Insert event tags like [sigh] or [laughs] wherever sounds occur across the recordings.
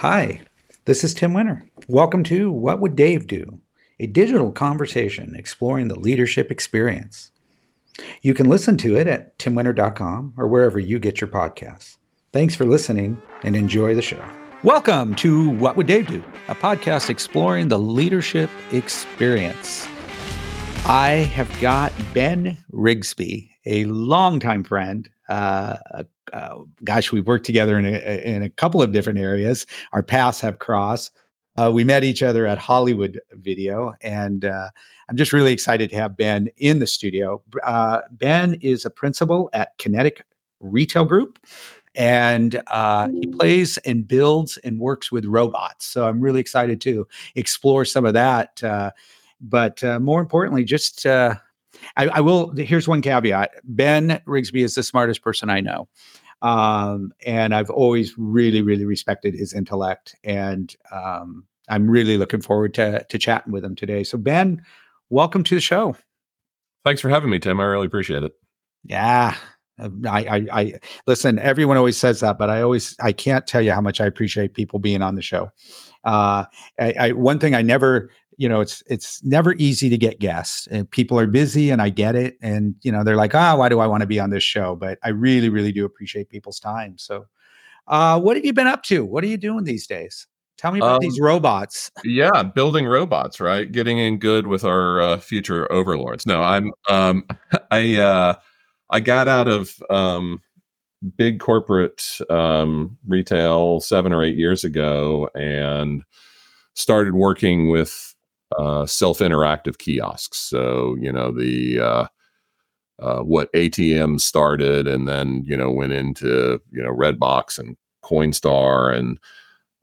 Hi, this is Tim Winter. Welcome to What Would Dave Do? A digital conversation exploring the leadership experience. You can listen to it at timwinter.com or wherever you get your podcasts. Thanks for listening and enjoy the show. Welcome to What Would Dave Do? A podcast exploring the leadership experience. I have got Ben Rigsby, a longtime friend, uh, uh, gosh, we've worked together in a, in a couple of different areas. Our paths have crossed. Uh, we met each other at Hollywood Video, and uh, I'm just really excited to have Ben in the studio. Uh, ben is a principal at Kinetic Retail Group, and uh, he plays and builds and works with robots. So I'm really excited to explore some of that. Uh, but more importantly, just I, I, will. Here's one caveat: Ben Rigsby is the smartest person I know, um, and I've always really, really respected his intellect, and um, I'm really looking forward to to chatting with him today. So, Ben, welcome to the show. Thanks for having me, Tim. I really appreciate it. Yeah, um, I, I, I, listen. Everyone always says that, but I always, I can't tell you how much I appreciate people being on the show. Uh, I, I, one thing I never you know, it's it's never easy to get guests. And people are busy, and I get it. And you know, they're like, "Ah, oh, why do I want to be on this show?" But I really, really do appreciate people's time. So, uh, what have you been up to? What are you doing these days? Tell me about um, these robots. Yeah, building robots, right? Getting in good with our uh, future overlords. No, I'm um, [laughs] I uh, I got out of um, big corporate um, retail seven or eight years ago and started working with uh, self-interactive kiosks. So you know the uh, uh, what ATM started, and then you know went into you know Redbox and Coinstar, and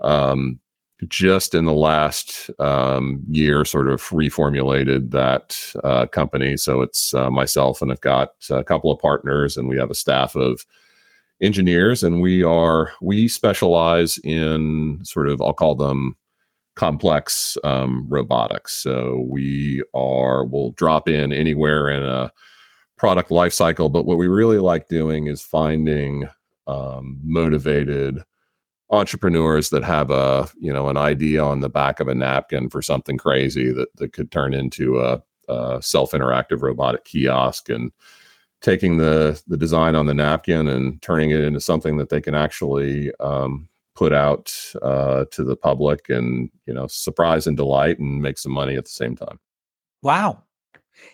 um, just in the last um, year, sort of reformulated that uh, company. So it's uh, myself, and I've got a couple of partners, and we have a staff of engineers, and we are we specialize in sort of I'll call them complex um, robotics. So we are will drop in anywhere in a product lifecycle. But what we really like doing is finding um, motivated entrepreneurs that have a you know an idea on the back of a napkin for something crazy that that could turn into a, a self-interactive robotic kiosk and taking the the design on the napkin and turning it into something that they can actually um, put out uh, to the public and you know surprise and delight and make some money at the same time. Wow.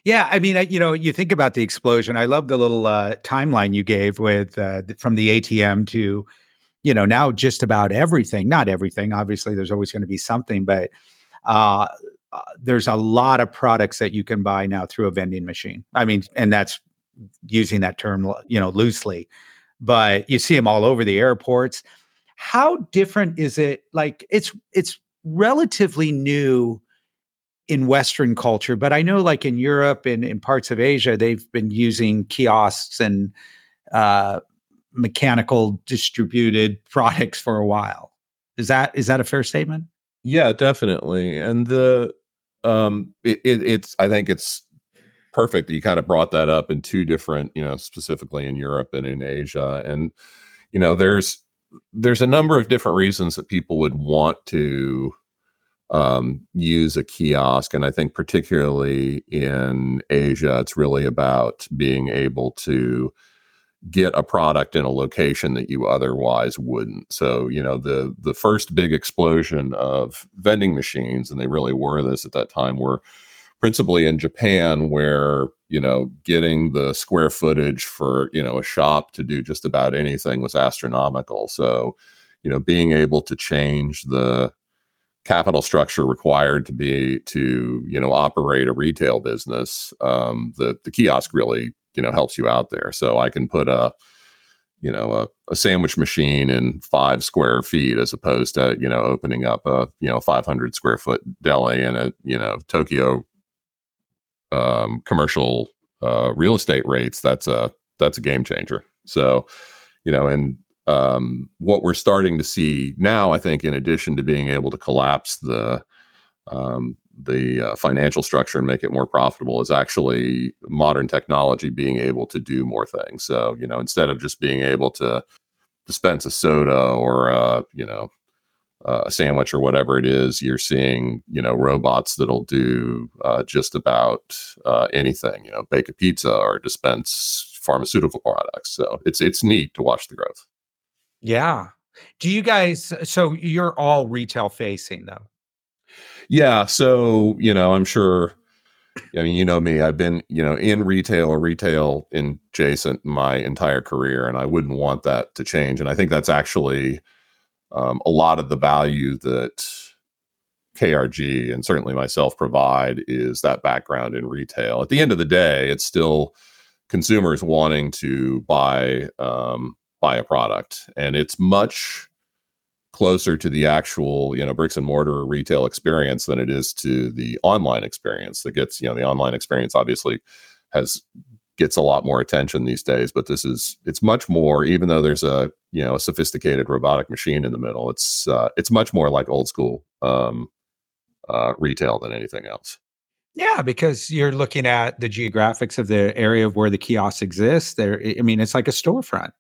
Yeah i mean you know you think about the explosion. I love the little uh, timeline you gave with uh, from the atm to you know now just about everything. Not everything obviously there's always going to be something but uh, uh, there's a lot of products that you can buy now through a vending machine. I mean and that's using that term you know loosely but you see them all over the airports how different is it like it's it's relatively new in western culture but i know like in europe and in parts of asia they've been using kiosks and uh, mechanical distributed [laughs] products for a while. Is that is that a fair statement? Yeah definitely and the um it, it, it's i think it's perfect that you kind of brought that up in two different you know specifically in europe and in asia and you know there's there's a number of different reasons that people would want to um, use a kiosk. And I think, particularly in Asia, it's really about being able to get a product in a location that you otherwise wouldn't. So, you know, the the first big explosion of vending machines, and they really were this at that time, were principally in Japan, where you know getting the square footage for you know a shop to do just about anything was astronomical. So, you know, being able to change the capital structure required to be to you know operate a retail business, um, the the kiosk really you know helps you out there. So I can put a you know a, a sandwich machine in five square feet as opposed to you know opening up a you know 500 square foot deli in a you know Tokyo um, commercial uh, real estate rates, that's a that's a game changer. So, you know, and um, what we're starting to see now, I think, in addition to being able to collapse the um, the uh, financial structure and make it more profitable, is actually modern technology being able to do more things. So, you know, instead of just being able to dispense a soda or uh, you know uh, a sandwich or whatever it is, you're seeing you know robots that'll do uh, just about uh, anything. You know, bake a pizza or dispense pharmaceutical products. So it's it's neat to watch the growth. Yeah. Do you guys? So you're all retail facing though. Yeah. So you know, I'm sure. I mean, you know me. I've been, you know, in retail or retail in adjacent my entire career, and I wouldn't want that to change. And I think that's actually um, a lot of the value that KRG and certainly myself provide is that background in retail. At the end of the day, it's still consumers wanting to buy um, buy a product, and it's much closer to the actual you know bricks and mortar retail experience than it is to the online experience that gets you know the online experience obviously has gets a lot more attention these days but this is it's much more even though there's a you know a sophisticated robotic machine in the middle it's uh, it's much more like old school um, uh, retail than anything else. Yeah because you're looking at the geographics of the area of where the kiosks exist there i mean it's like a storefront.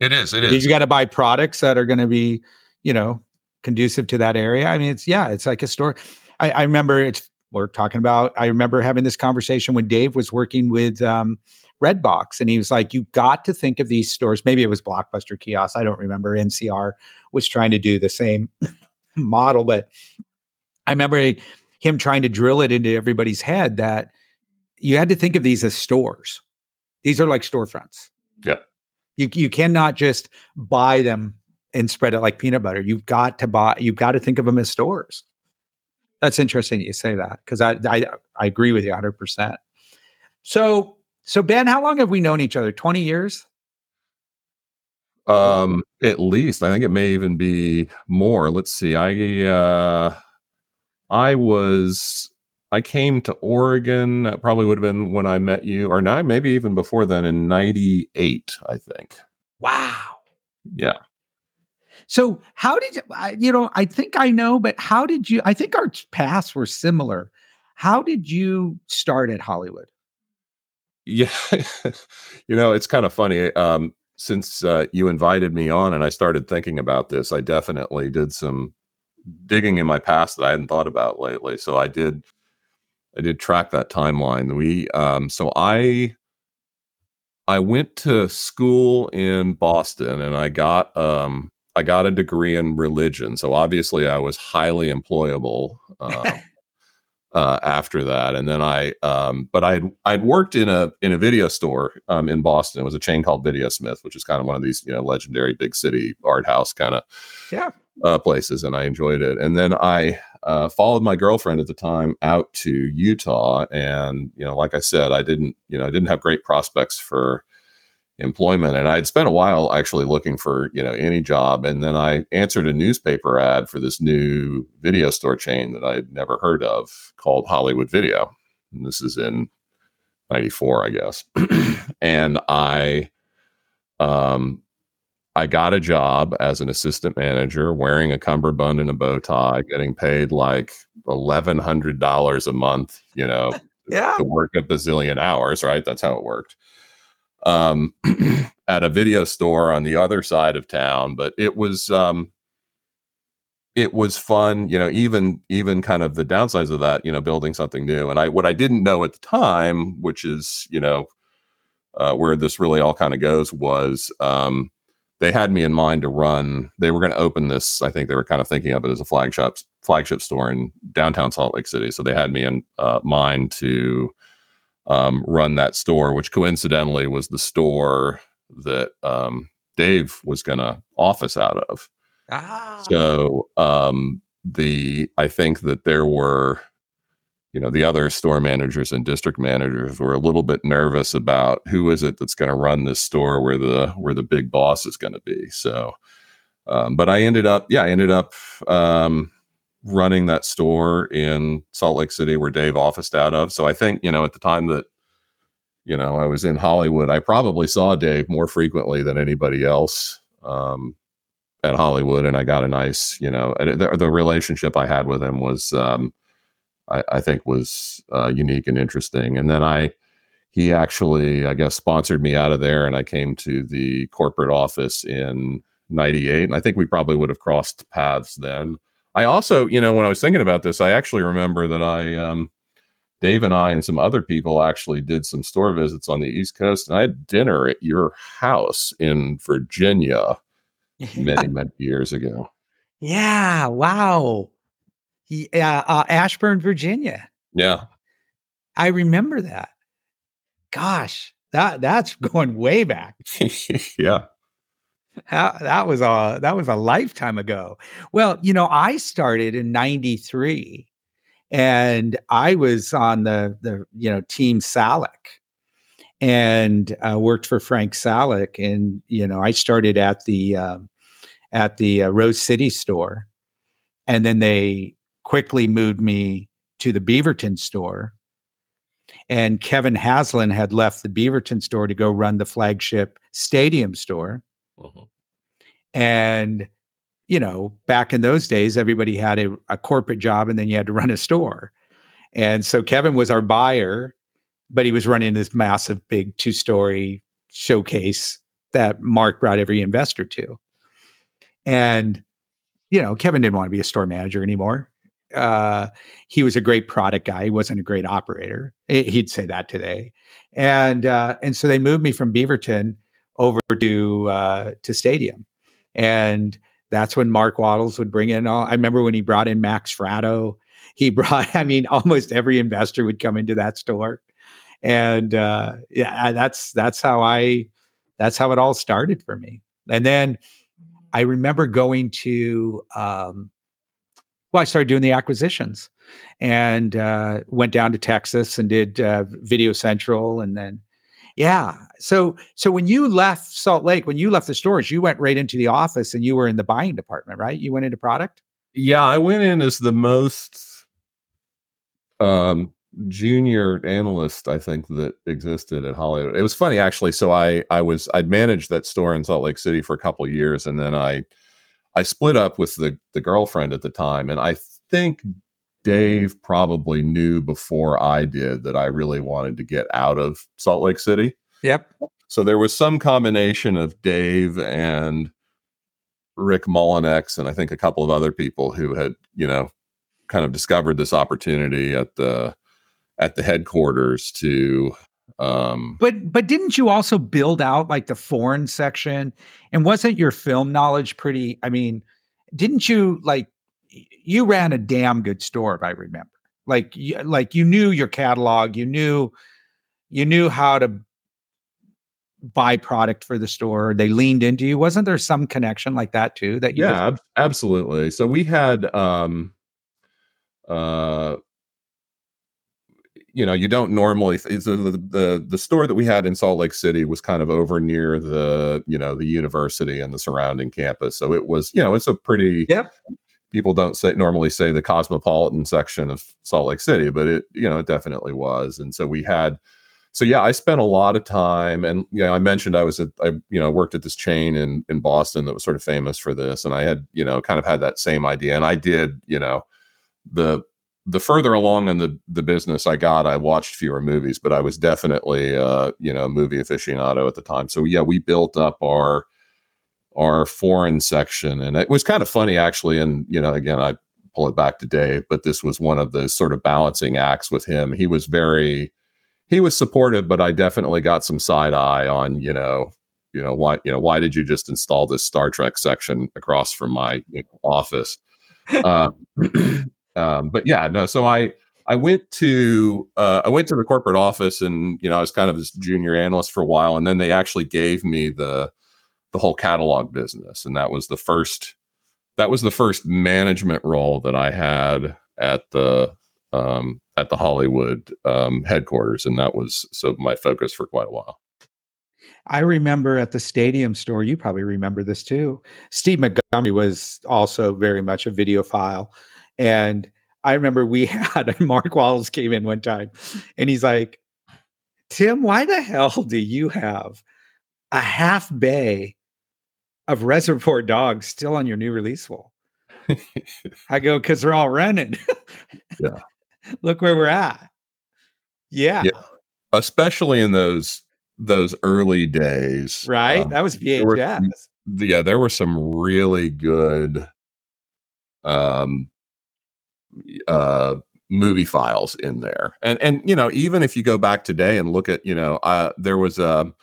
It is it is. you got to buy products that are going to be you know conducive to that area. I mean it's yeah it's like a store. I, I remember it's we're talking about i remember having this conversation when dave was working with um, redbox and he was like you got to think of these stores maybe it was blockbuster kiosks i don't remember ncr was trying to do the same [laughs] model but i remember him trying to drill it into everybody's head that you had to think of these as stores. These are like storefronts. Yeah. You, you cannot just buy them and spread it like peanut butter. You've got to buy you've got to think of them as stores that's interesting you say that because I, I I agree with you 100. percent So so Ben, how long have we known each other? 20 years? Um, at least I think it may even be more. Let's see. I uh, I was I came to Oregon. That probably would have been when I met you, or not, maybe even before then in '98. I think. Wow. Yeah. So how did you, you know, I think I know, but how did you, I think our paths were similar. How did you start at Hollywood? Yeah. [laughs] you know, it's kind of funny. Um, since uh, you invited me on and I started thinking about this, I definitely did some digging in my past that I hadn't thought about lately. So I did, I did track that timeline. We, um, so I, I went to school in Boston and I got um, I got a degree in religion, so obviously I was highly employable uh, [laughs] uh, after that. And then I, um, but I'd I'd worked in a in a video store um, in Boston. It was a chain called Videosmith, which is kind of one of these you know legendary big city art house kind of yeah uh, places, and I enjoyed it. And then I uh, followed my girlfriend at the time out to Utah, and you know, like I said, I didn't you know I didn't have great prospects for employment. And i'd spent a while actually looking for you know any job. And then i answered a newspaper ad for this new video store chain that i'd never heard of called hollywood video. And this is in 94 i guess. [clears throat] And i um i got a job as an assistant manager wearing a cummerbund and a bow tie getting paid like $1100 a month you know [laughs] yeah. to work a bazillion hours right? That's how it worked um, [clears throat] at a video store on the other side of town. But it was um, it was fun, you know. Even even kind of the downsides of that, you know, building something new. And I what I didn't know at the time, which is you know uh, where this really all kind of goes, was um, they had me in mind to run. They were going to open this. I think they were kind of thinking of it as a flagship flagship store in downtown Salt Lake City. So they had me in uh, mind to um, run that store, which coincidentally was the store that um, Dave was going to office out of. Ah. So um, the I think that there were, you know, the other store managers and district managers were a little bit nervous about who is it that's going to run this store where the where the big boss is going to be. So, um, but I ended up, yeah, I ended up um, running that store in Salt Lake City where Dave officed out of. So I think, you know, at the time that, you know, I was in Hollywood, I probably saw Dave more frequently than anybody else um, at Hollywood. And I got a nice, you know, the, the relationship I had with him was, um, I, I, think was uh, unique and interesting. And then I, he actually, I guess, sponsored me out of there and I came to the corporate office in 98. And I think we probably would have crossed paths then. I also, you know, when I was thinking about this, I actually remember that I, um, Dave and I and some other people actually did some store visits on the East Coast, and I had dinner at your house in Virginia [laughs] many, many years ago. Yeah. Wow. Yeah. Uh, Ashburn, Virginia. Yeah. I remember that. Gosh, that that's going way back. [laughs] yeah. That, was a that was a lifetime ago. Well, you know, I started in 93 and I was on the the you know team Salick and uh, worked for Frank Salick and you know, I started at the um, at the uh, Rose City store and then they quickly moved me to the Beaverton store and Kevin Haslin had left the Beaverton store to go run the flagship stadium store. Uh-huh. And, you know, back in those days, everybody had a, a corporate job and then you had to [laughs] run a store. And so Kevin was our buyer, but he was running this massive, big two story showcase that Mark brought every investor to. And, you know, Kevin didn't want to be a store manager anymore uh, he was a great product guy. He wasn't a great operator. He'd say that today. And uh, and so they moved me from Beaverton over to uh, to Stadium, and that's when Mark Wattles would bring in all. I remember when he brought in Max Fratto. He [laughs] brought. I mean, almost every investor would come into that store, and uh, yeah, that's that's how I. That's how it all started for me. And then I remember going to um, well, I started doing the acquisitions and uh, went down to Texas and did uh, Video Central, and then yeah. So so when you left Salt Lake, when you left the stores, you went right into the office and you were in the buying department, right? You went into product. Yeah, I went in as the most um, junior analyst I think that existed at Hollywood. It was funny actually. So I I was I'd managed that store in Salt Lake City for a couple years, and then I I split up with the the girlfriend at the time, and I think Dave probably knew before I did that I really wanted to get out of Salt Lake City. Yep. So there was some combination of Dave and Rick Mullinex and I think a couple of other people who had, you know, kind of discovered this opportunity at the at the headquarters to um, but but didn't you also build out like the foreign section? And wasn't your film knowledge pretty? I mean, didn't you like you ran a damn good store if I remember. Like you, like you knew your catalog, you knew you knew how to buy product for the store. They leaned into you. Wasn't there some connection like that too? That you yeah, ab- absolutely. So we had um uh you know you don't normally th- the, the the store that we had in Salt Lake City was kind of over near the you know the university and the surrounding campus so it was you know it's a pretty yep people don't say normally say the cosmopolitan section of Salt Lake City but it you know it definitely was and so we had so yeah I spent a lot of time and you know I mentioned I was at I you know worked at this chain in in Boston that was sort of famous for this and I had you know kind of had that same idea and I did you know the the further along in the the business I got, I watched fewer movies, but I was definitely uh, you know movie aficionado at the time. So yeah, we built up our our foreign section, and it was kind of funny actually. And you know, again, I pull it back to Dave, but this was one of the sort of balancing acts with him. He was very he was supportive, but I definitely got some side eye on you know you know why you know why did you just install this Star Trek section across from my you know, office. Uh, [laughs] [clears throat] Um, but yeah, no. So I I went to uh, I went to the corporate office, and you know I was kind of this junior analyst for a while, and then they actually gave me the the whole catalog business, and that was the first that was the first management role that I had at the um, at the Hollywood um, headquarters, and that was so my focus for quite a while. I remember at the stadium store, you probably remember this too. Steve Montgomery was also very much a videophile. And I remember we [laughs] had Mark Wallace came in one time and he's like, Tim, why the hell do you have a half bay of Reservoir Dogs still on your new release wall? I go, because they're all running. yeah. [laughs] Look where we're at. Yeah. yeah. Especially in those those early days. Right. Um, that was VHS. There were, yeah, there were some really good um uh movie files in there. And and you know, even if you go back today and look at, you know, uh there was um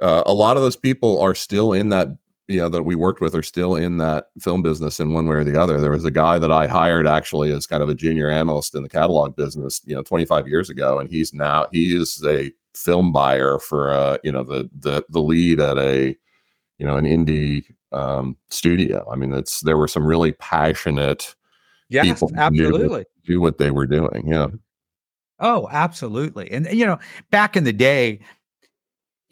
uh, a lot of those people are still in that you know that we worked with are still in that film business in one way or the other. There was a guy that I hired actually as kind of a junior analyst in the catalog business, you know, 25 years ago, and he's now he is a film buyer for uh, you know the the the lead at a you know an indie um, studio. I mean, it's there were some really passionate yes, people absolutely do what they were doing. Yeah. Oh, absolutely. And you know, back in the day,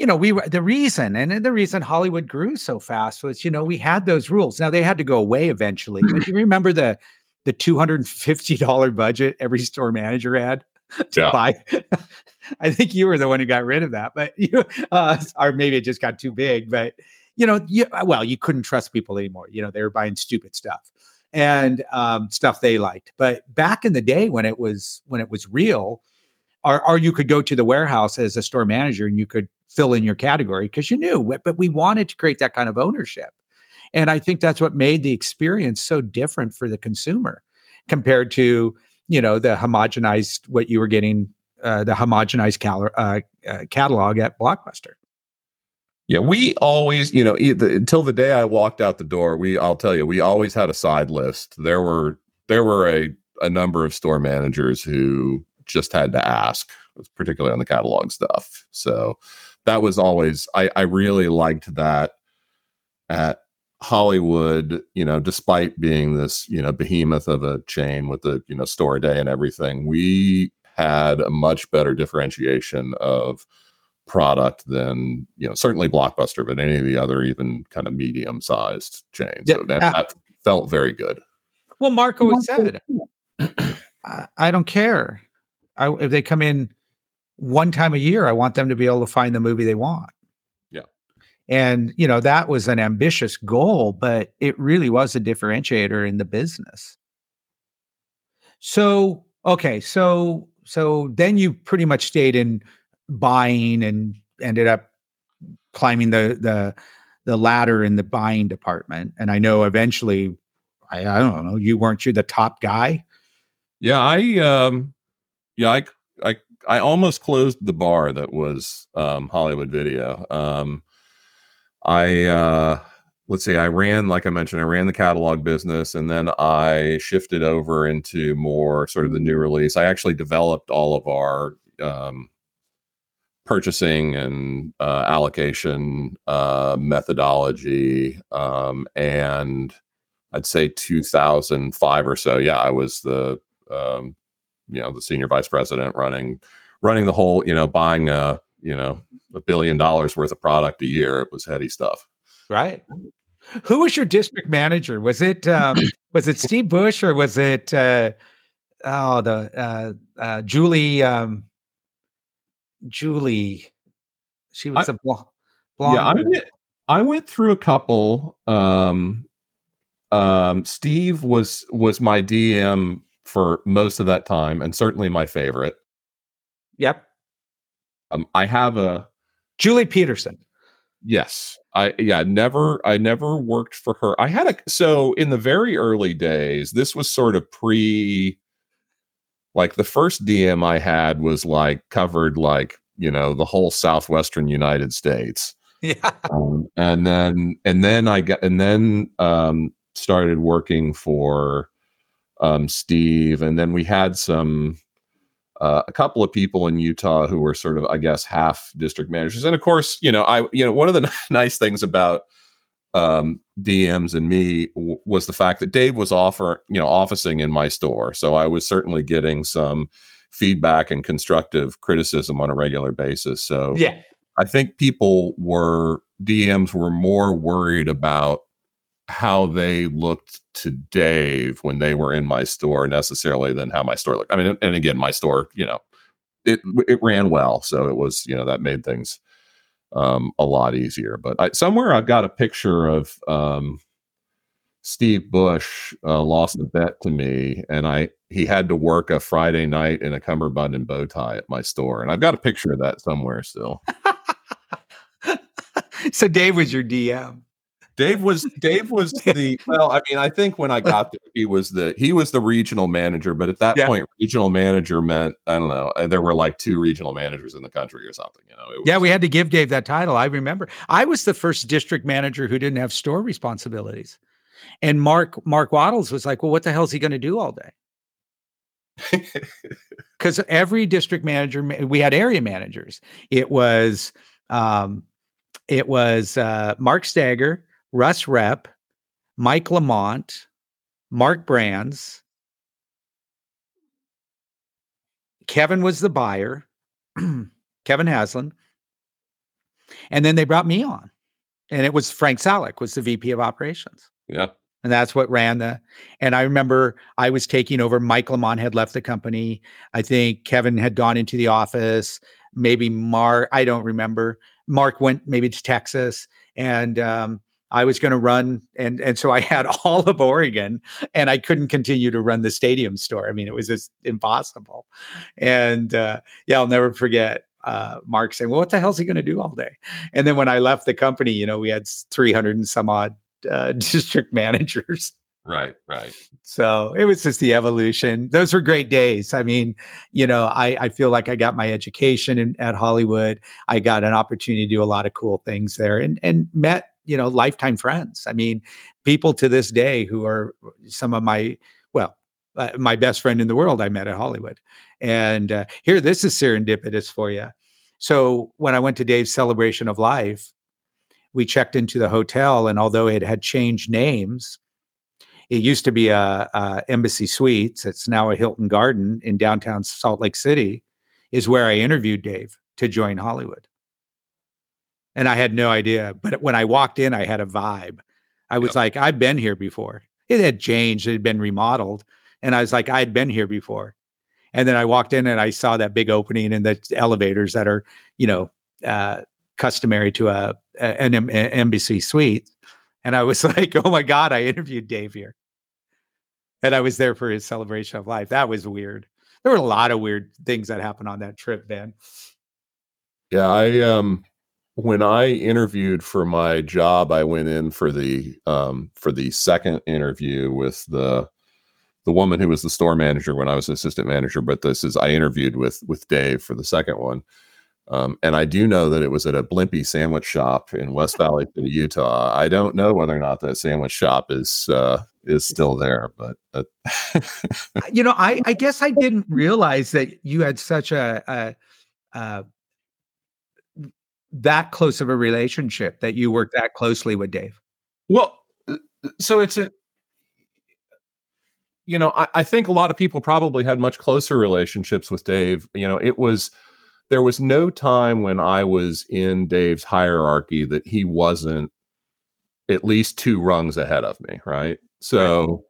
you know, we were the reason, and the reason Hollywood grew so fast was, you know, we had those rules. Now they had to go away eventually. But you remember the the two hundred and fifty dollar budget every store manager had [laughs] to yeah. buy. [laughs] I think you were the one who got rid of that, but you, uh, [laughs] or maybe it just got too big. But you know, you, well, you couldn't trust people anymore. You know, they were buying stupid stuff and um, stuff they liked. But back in the day when it was when it was real, or, or you could go to the warehouse as a store manager and you could fill in your category because you knew, but we wanted to create that kind of ownership. And I think that's what made the experience so different for the consumer compared to, you know, the homogenized, what you were getting, uh, the homogenized cal- uh, uh, catalog at Blockbuster. Yeah, we always, you know, until the day I walked out the door, we, I'll tell you, we always had a side list. There were, there were a, a number of store managers who just had to ask, particularly on the catalog stuff. So, that was always I, I really liked that at Hollywood, you know, despite being this, you know, behemoth of a chain with the, you know, store day and everything, we had a much better differentiation of product than, you know, certainly Blockbuster, but any of the other even kind of medium sized chains. Yeah, so that, uh, that, felt very good. Well, Marco said, [clears throat] I, I don't care. I, if they come in one time a year, I want them to be able to find the movie they want. Yeah. And, you know, that was an ambitious goal, but it really was a differentiator in the business. So, okay. So, so then you pretty much stayed in buying and ended up climbing the, the, the ladder in the buying department. And I know eventually, I, I don't know, you weren't you the top guy? Yeah. I, um, yeah, I, I I almost closed the bar that was um, Hollywood Video. Um, I uh, let's see, I ran, like I mentioned, I ran the catalog business, and then I shifted over into more sort of the new release. I actually developed all of our um, purchasing and uh, allocation uh, methodology, um, and I'd say 2005 or so. Yeah, I was the um, you know the senior vice president running running the whole you know buying a you know a billion dollars worth of product a year. It was heady stuff. Right. Who was your district manager? Was it um [clears throat] was it steve bush or was it uh oh the uh uh julie um julie. She was I, a bl- blonde yeah i went i went through a couple um um steve was was my dm for most of that time, and certainly my favorite. Yep. Um, I have a Julie Peterson. Yes. I yeah, never I never worked for her. I had a so in the very early days, this was sort of pre like the first DM I had was like covered like, you know, the whole southwestern United States. [laughs] Yeah. Um, and then and then I got and then um started working for um, Steve, and then we had some uh, a couple of people in Utah who were sort of, I guess, half district managers. And of course, you know, I you know one of the [laughs] nice things about um, DMs and me w- was the fact that Dave was offer you know officing in my store, so I was certainly getting some feedback and constructive criticism on a regular basis. So yeah, I think people were DMs were more worried about how they looked to Dave when they were in my store necessarily than how my store looked. I mean, and again, my store, you know, it it ran well, so it was you know that made things um, a lot easier. But I, somewhere I've got a picture of um, Steve Bush uh, lost a bet to me, and I he had to work a Friday night in a cummerbund and bow tie at my store, and I've got a picture of that somewhere still. [laughs] so Dave was your DM. Dave was Dave was [laughs] the well. I mean, I think when I got there, he was the he was the regional manager. But at that Yeah. point, regional manager meant I don't know. uh, There were like two regional managers in the country or something. You know. It Yeah, we had to give Dave that title. I remember. I was the first district manager who didn't have store responsibilities. And Mark Mark Wattles was like, "Well, what the hell is he going to do all day?" [laughs] Because every district manager, we had area managers. It was, um, it was uh, Mark Stagger, Russ Rep, Mike Lamont, Mark Brands. Kevin was the buyer, [clears throat] Kevin Haslam. And then they brought me on. And it was Frank Salick was the VP of operations. yeah. And that's what ran the. And I remember I was taking over. Mike Lamont had left the company. I think Kevin had gone into the office. Maybe Mark, I don't remember. Mark went maybe to Texas. And um, I was going to run. And, and so I had [laughs] all of Oregon and I couldn't continue to run the stadium store. I mean, it was just impossible. And uh, yeah, I'll never forget uh, Mark saying, well, what the hell's he going to do all day? And then when I left the company, you know, we had 300 and some odd uh, [laughs] district managers. Right. Right. So it was just the evolution. Those were great days. I mean, you know, I, I feel like I got my education in, at Hollywood. I got an opportunity to do a lot of cool things there and, and met, you know, lifetime friends. I mean, people to this day who are some of my, well, uh, my best friend in the world I met at Hollywood. And uh, here, this is serendipitous for you. So when I went to Dave's celebration of life, we checked into the hotel, and although it had changed names, it used to be a, a Embassy Suites. It's now a Hilton Garden in downtown Salt Lake City. Is where I interviewed Dave to join Hollywood, and I had no idea. But when I walked in, I had a vibe. I was Yep. like, I've been here before. It had changed. It had been remodeled, and I was like, I'd been here before. And then I walked in and I saw that big opening and the elevators that are, you know, uh, customary to a, a- an a- embassy suite. And I was [laughs] like, oh my God, I interviewed Dave here. And I was there for his celebration of life. That was weird. There were a lot of weird things that happened on that trip, Ben. Yeah, I um when I interviewed for my job, I went in for the um for the second interview with the the woman who was the store manager when I was assistant manager, but this is I interviewed with with Dave for the second one. Um, and I do know that it was at a Blimpie sandwich shop in West [laughs] Valley City, Utah. I don't know whether or not that sandwich shop is uh, is still there, but uh, [laughs] You know, I, I guess I didn't realize that you had such a, a, a that close of a relationship that you worked that closely with Dave. Well, uh, so it's a, you know, I, I think a lot of people probably had much closer relationships with Dave. You know, it was, there was no time when I was in Dave's hierarchy that he wasn't at least two rungs ahead of me. Right. So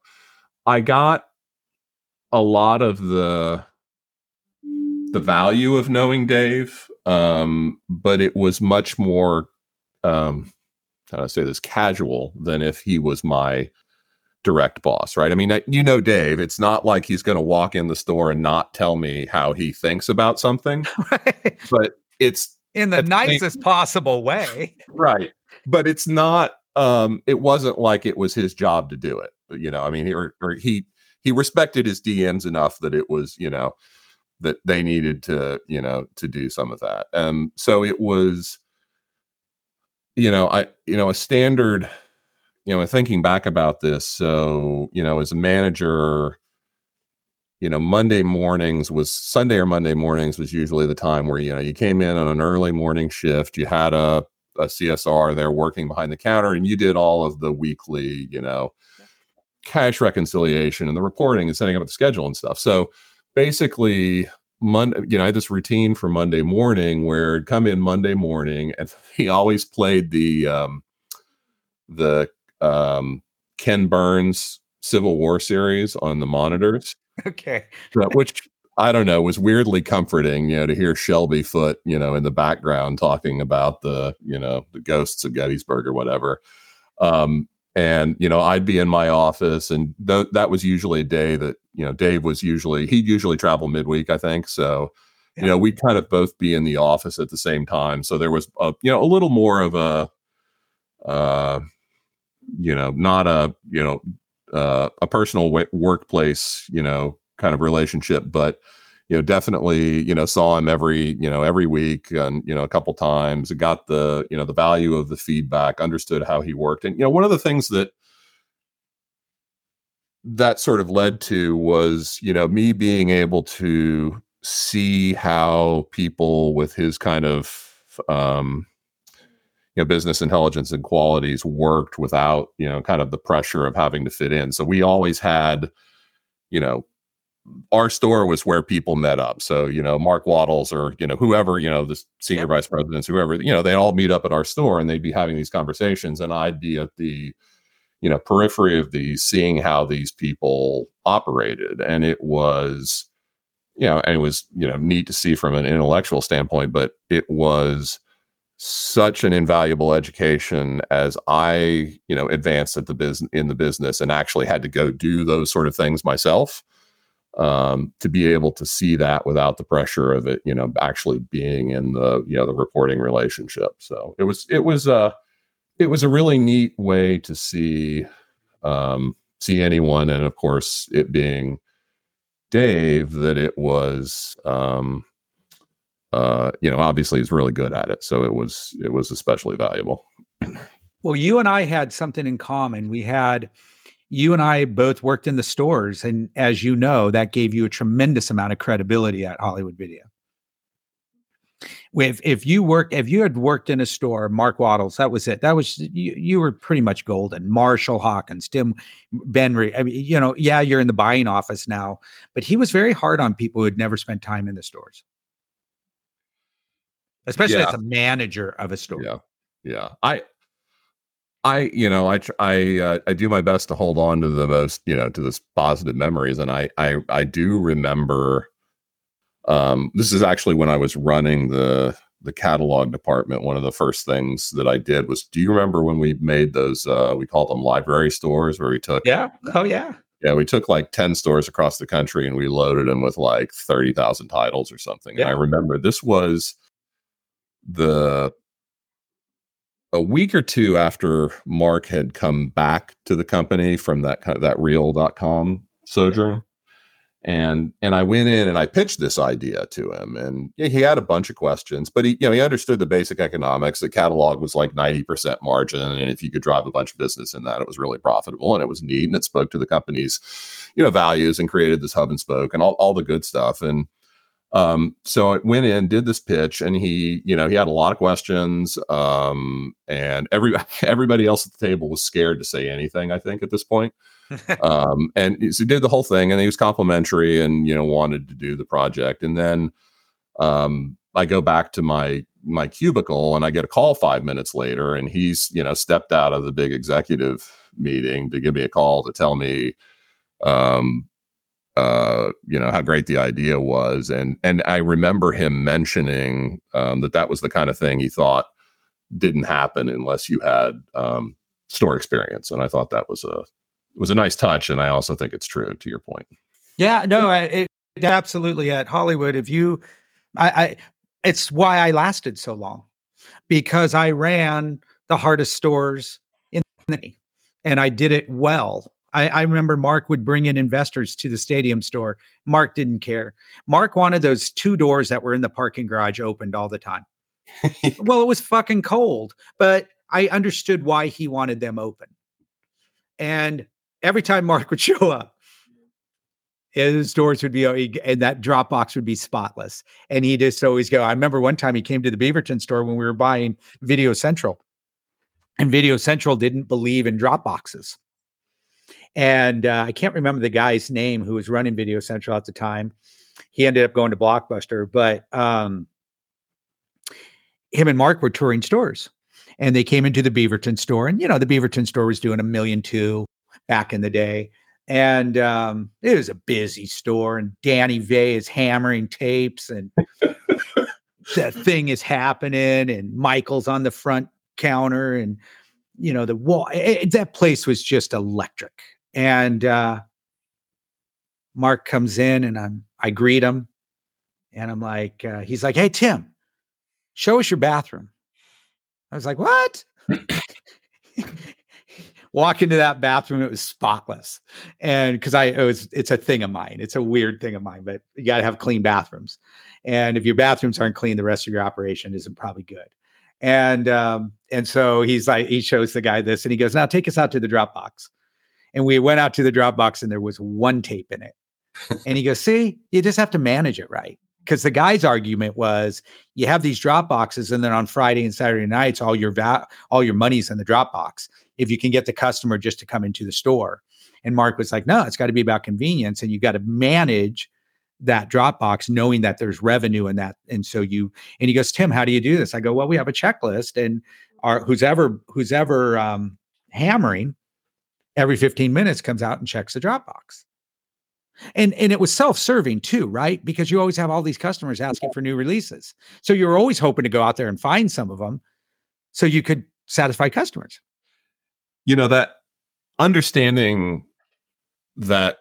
I got a lot of the, the value of knowing Dave, um, but it was much more, um, how do I say this, casual than if he was my direct boss, right? I mean, I- you know, Dave, it's not like he's going to walk in the store and not tell me how he thinks about something, [laughs] but it's In the At the same- nicest possible way. right. But it's not, um, it wasn't like it was his job to do it. You know, I mean, he, or, or he, he respected his DMs enough that it was, you know, that they needed to, you know, to do some of that. Um, so it was, you know, I, you know, a standard, you know, thinking back about this. So, you know, as a manager, you know, Monday mornings was Sunday or Monday mornings was usually the time where, you know, you came in on an early morning shift, you had a, a CSR there working behind the counter, and you did all of the weekly, you know, cash reconciliation and the reporting and setting up the schedule and stuff. So basically, Monday, you know, I had this routine for Monday morning where I'd come in Monday morning and [laughs] he always played the um the um Ken Burns Civil War series on the monitors, Okay. which I don't know was weirdly comforting, you know, to hear Shelby Foote, you know, in the background talking about the, you know, the ghosts of Gettysburg or whatever. Um, and you know, I'd be in my office, and th- that was usually a day that you know Dave was usually he'd usually travel midweek, I think. So you know, we'd kind of both be in the office at the same time. So there was a you know a little more of a uh, you know, not a you know uh, a personal w- workplace you know kind of relationship, but you know definitely you know saw him every you know every week and you know a couple times got the you know the value of the feedback understood how he worked and you know one of the things that that sort of led to was you know me being able to see how people with his kind of um you know business intelligence and qualities worked without you know kind of the pressure of having to fit in. So we always had you know our store was where people met up. So you know mark wattles or you know whoever you know the senior vice presidents whoever you know they all meet up at our store and they'd be having these conversations and i'd be at the you know periphery of these seeing how these people operated. And it was you know and it was you know neat to see from an intellectual standpoint but it was such an invaluable education as i you know advanced at the business in the business and actually had to go do those sort of things myself um, to be able to see that without the pressure of it you know actually being in the you know the reporting relationship. So it was it was uh it was a really neat way to see um, see anyone, and of course, it being Dave, that it was um, uh, you know obviously he's really good at it, so it was it was especially valuable. Well, you and I had something in common. We had you and I both worked in the stores, and as you know, that gave you a tremendous amount of credibility at Hollywood Video if if you work if you had worked in a store, Mark Wattles that was it. That was you, you were pretty much golden. Marshall Hawkins, Tim Benry. I mean, you know, yeah, you're in the buying office now, but he was very hard on people who had never spent time in the stores, especially yeah. as a manager of a store. Yeah, yeah. I I, you know, I I uh, I do my best to hold on to the most, you know, to this positive memories, and I I I do remember um, this is actually when I was running the the catalog department. One of the first things that I did was, do you remember when we made those? Uh, we called them library stores, where we took yeah, oh yeah, yeah, we took like ten stores across the country and we loaded them with like thirty thousand titles or something. Yeah. And I remember this was the a week or two after Mark had come back to the company from that kind of that Reel.com sojourn and and I went in and I pitched this idea to him, and he had a bunch of questions, but he you know he understood the basic economics. The catalog was like ninety percent margin, and if you could drive a bunch of business in that, it was really profitable and it was neat, and it spoke to the company's you know values and created this hub and spoke and all all the good stuff. And um, so I went in, did this pitch, and he you know he had a lot of questions, um, and every [laughs] everybody else at the table was scared to say anything. I think at this point um, and so he did the whole thing, and he was complimentary, and you know wanted to do the project. And then um, I go back to my my cubicle, and I get a call five minutes later, and he's you know stepped out of the big executive meeting to give me a call to tell me um, uh, you know how great the idea was, and and I remember him mentioning um, that that was the kind of thing he thought didn't happen unless you had um, store experience, and I thought that was a was a nice touch, and I also think it's true to your point. Yeah, no, I, it, absolutely at Hollywood. If you, I, I, it's why I lasted so long because I ran the hardest stores in the company and I did it well. I, I, remember Mark would bring in investors to the stadium store. Mark didn't care. Mark wanted those two doors that were in the parking garage opened all the time. [laughs] well, it was fucking cold, but I understood why he wanted them open. And every time Mark would [laughs] show up, his doors would be and that Dropbox would be spotless. And he just always go. I remember one time he came to the Beaverton store when we were buying Video Central, and Video Central didn't believe in Dropboxes. And uh, I can't remember the guy's name who was running Video Central at the time. He ended up going to Blockbuster, but um, him and Mark were touring stores, and they came into the Beaverton store, and you know the Beaverton store was doing a million two back in the day. And um, it was a busy store, and Danny Vay is hammering tapes, and [laughs] that thing is happening, and Michael's on the front counter, and you know the wall. It, that place was just electric. And uh, Mark comes in, and I'm I greet him, and I'm like, uh, he's like, "Hey Tim, show us your bathroom." I was like, "What?" [laughs] [laughs] walk into that bathroom, it was spotless. And because I, it was, it's a thing of mine. It's a weird thing of mine, but you got to have clean bathrooms. And if your bathrooms aren't clean, the rest of your operation isn't probably good. And um, and so he's like, he shows the guy this, and he goes, "Now take us out to the Dropbox." And we went out to the Dropbox, and there was one tape in it. and he goes, "See, you just have to manage it right." Because the guy's argument was, you have these drop boxes, and then on Friday and Saturday nights, all your va- all your money's in the Dropbox. If you can get the customer just to come into the store, and Mark was like, "No, it's got to be about convenience, and you got to manage." that Dropbox, knowing that there's revenue in that. And so you and he goes, Tim, how do you do this? I go, well, we have a checklist, and our who's ever who's ever um, hammering every 15 minutes comes out and checks the Dropbox. And and it was self-serving too, right? Because you always have all these customers asking for new releases. So you're always hoping to go out there and find some of them so you could satisfy customers. You know that understanding that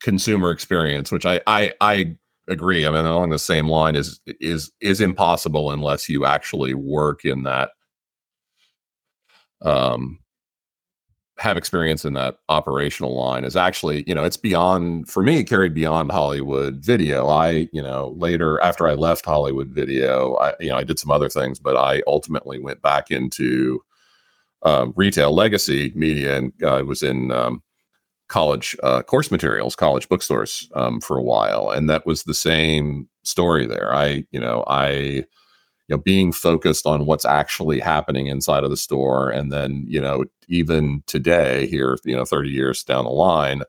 consumer experience, which I I I agree. I mean, along the same line is is is impossible unless you actually work in that um have experience in that operational line is actually you know it's beyond for me carried beyond hollywood video i you know later after i left hollywood video i you know i did some other things but i ultimately went back into um, retail legacy media and i uh, was in um, college uh, course materials, college bookstores um, for a while, and that was the same story there. I, you know, I, you know, being focused on what's actually happening inside of the store, and then, you know, even today, here, you know, thirty years down the line,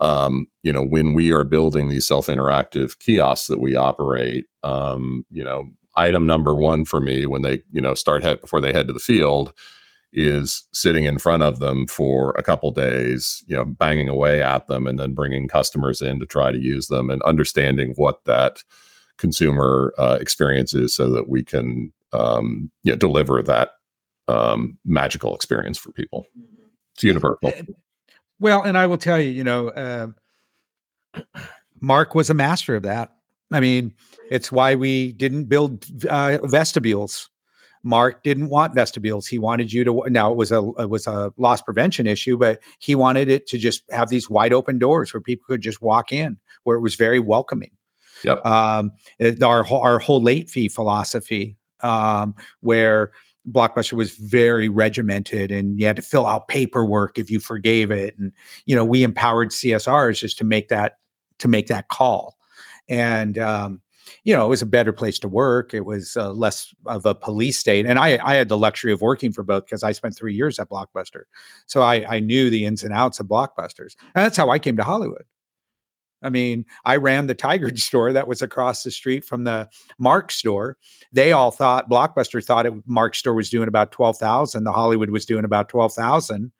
um, you know, when we are building these self-interactive kiosks that we operate, um, you know, item number one for me when they, you know, start head before they head to the field is sitting in front of them for a couple days, you know, banging away at them and then bringing customers in to try to use them and understanding what that consumer uh, experience is so that we can um, you know, deliver that um, magical experience for people. It's universal. Eh, well, and I will tell you, you know, uh, [clears throat] Mark was a master of that. I mean, it's why we didn't build uh, vestibules Mark didn't want vestibules. He wanted you to now it was a it was a loss prevention issue, but he wanted it to just have these wide open doors where people could just walk in, where it was very welcoming. Yep. Um, our our whole late fee philosophy, um, where Blockbuster was very regimented and you had to fill out paperwork if you forgave it, and you know we empowered CSRs just to make that to make that call, and um, you know, it was a better place to work. It was uh, less of a police state. And I, I had the luxury of working for both because I spent three years at Blockbuster. So I, I knew the ins and outs of Blockbusters. And that's how I came to Hollywood. I mean, I ran the Tigard [laughs] store that was across the street from the Mark store. They all thought Blockbuster thought it, Mark store was doing about 12,000. The Hollywood was doing about 12,000.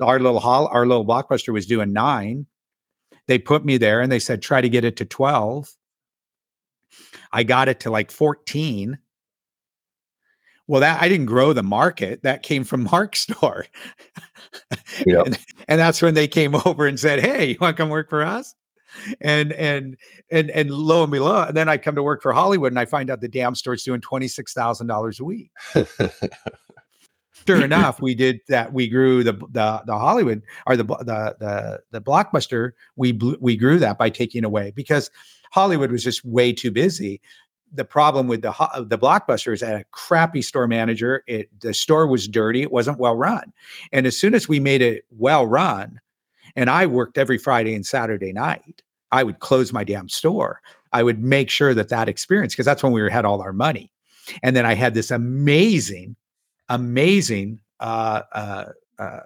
Our little our little Blockbuster was doing nine. They put me there and they said, try to get it to 12. I got it to like 14. Well, that I didn't grow the market. That came from [laughs] Mark's store. Yeah. and, and that's when they came [laughs] over and said, Hey, you want to come work for us? and and and and lo and behold, and then I come to work for Hollywood and I find out the damn store's doing twenty six thousand dollars a week. sure enough, we did that. We grew the the the Hollywood or the the the the blockbuster. We we grew that by taking away because Hollywood was just way too busy. The problem with the the blockbuster is a crappy store manager. It the store was dirty. It wasn't well run. And as soon as we made it well run, and I worked every Friday and Saturday night, I would close my damn store. I would make sure that that experience because that's when we had all our money. And then I had this amazing, amazing uh, uh, uh,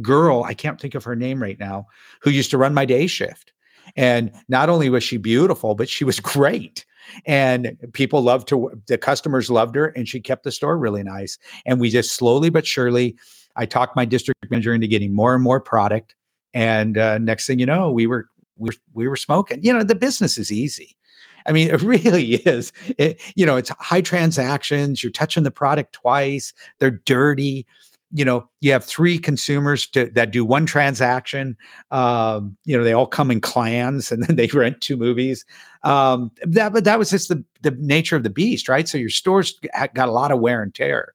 girl. I can't think of her name right now, who used to run my day shift. And not only was she beautiful, but she was [laughs] great. And people loved to, the customers loved her, and she kept the store really nice. And we just slowly but surely, I talked my district manager into getting more and more product. And uh, next thing you know, we were we were, we were smoking. You know, the business is easy. I mean, [laughs] it really is. It, you know, it's high transactions. You're touching the product twice. They're dirty you know you have three consumers to, that do one transaction um, you know they all come in clans and then they [laughs] rent two movies um, that but that was just the the nature of the beast right so your stores got a lot of wear and tear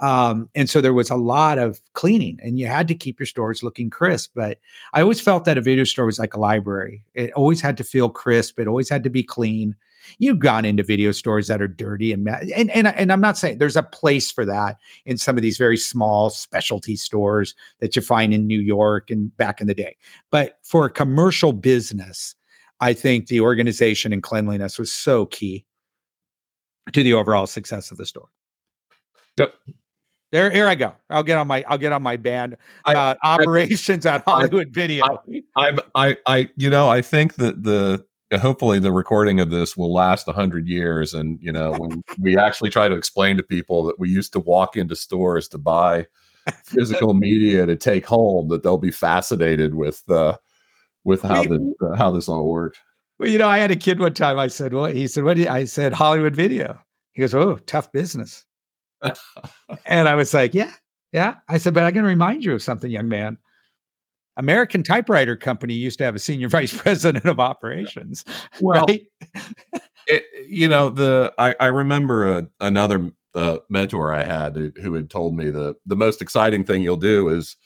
Um, and so there was a lot of cleaning, and you had to keep your stores looking crisp. But I always felt that a video store was like a library. It always had to feel crisp. It always had to be clean. You've gone into video stores that are dirty and and and, and I'm not saying there's a place for that in some of these very small specialty stores that you find in New York and back in the day. But for a commercial business, I think the organization and cleanliness was so key to the overall success of the store. Yep. There, here I go. I'll get on my I'll get on my band uh, I, operations I, at Hollywood Video. I, I, I, I, you know, I think that the hopefully the recording of this will last a hundred years, and you know, when we actually try to explain to people that we used to walk into stores to buy physical media to take home, that they'll be fascinated with uh, with how the uh, how this all worked. Well, you know, I had a kid one time. I said, "What?" He said, "What?" Do you I said, "Hollywood Video." He goes, "Oh, tough business." [laughs] and I was like, "Yeah, yeah." I said, "But I can remind you of something, young man. American Typewriter Company used to have a senior [laughs] vice president of operations, well, right?" it, you know, the I, I remember a, another uh, mentor I had who, who had told me the the most exciting thing you'll do is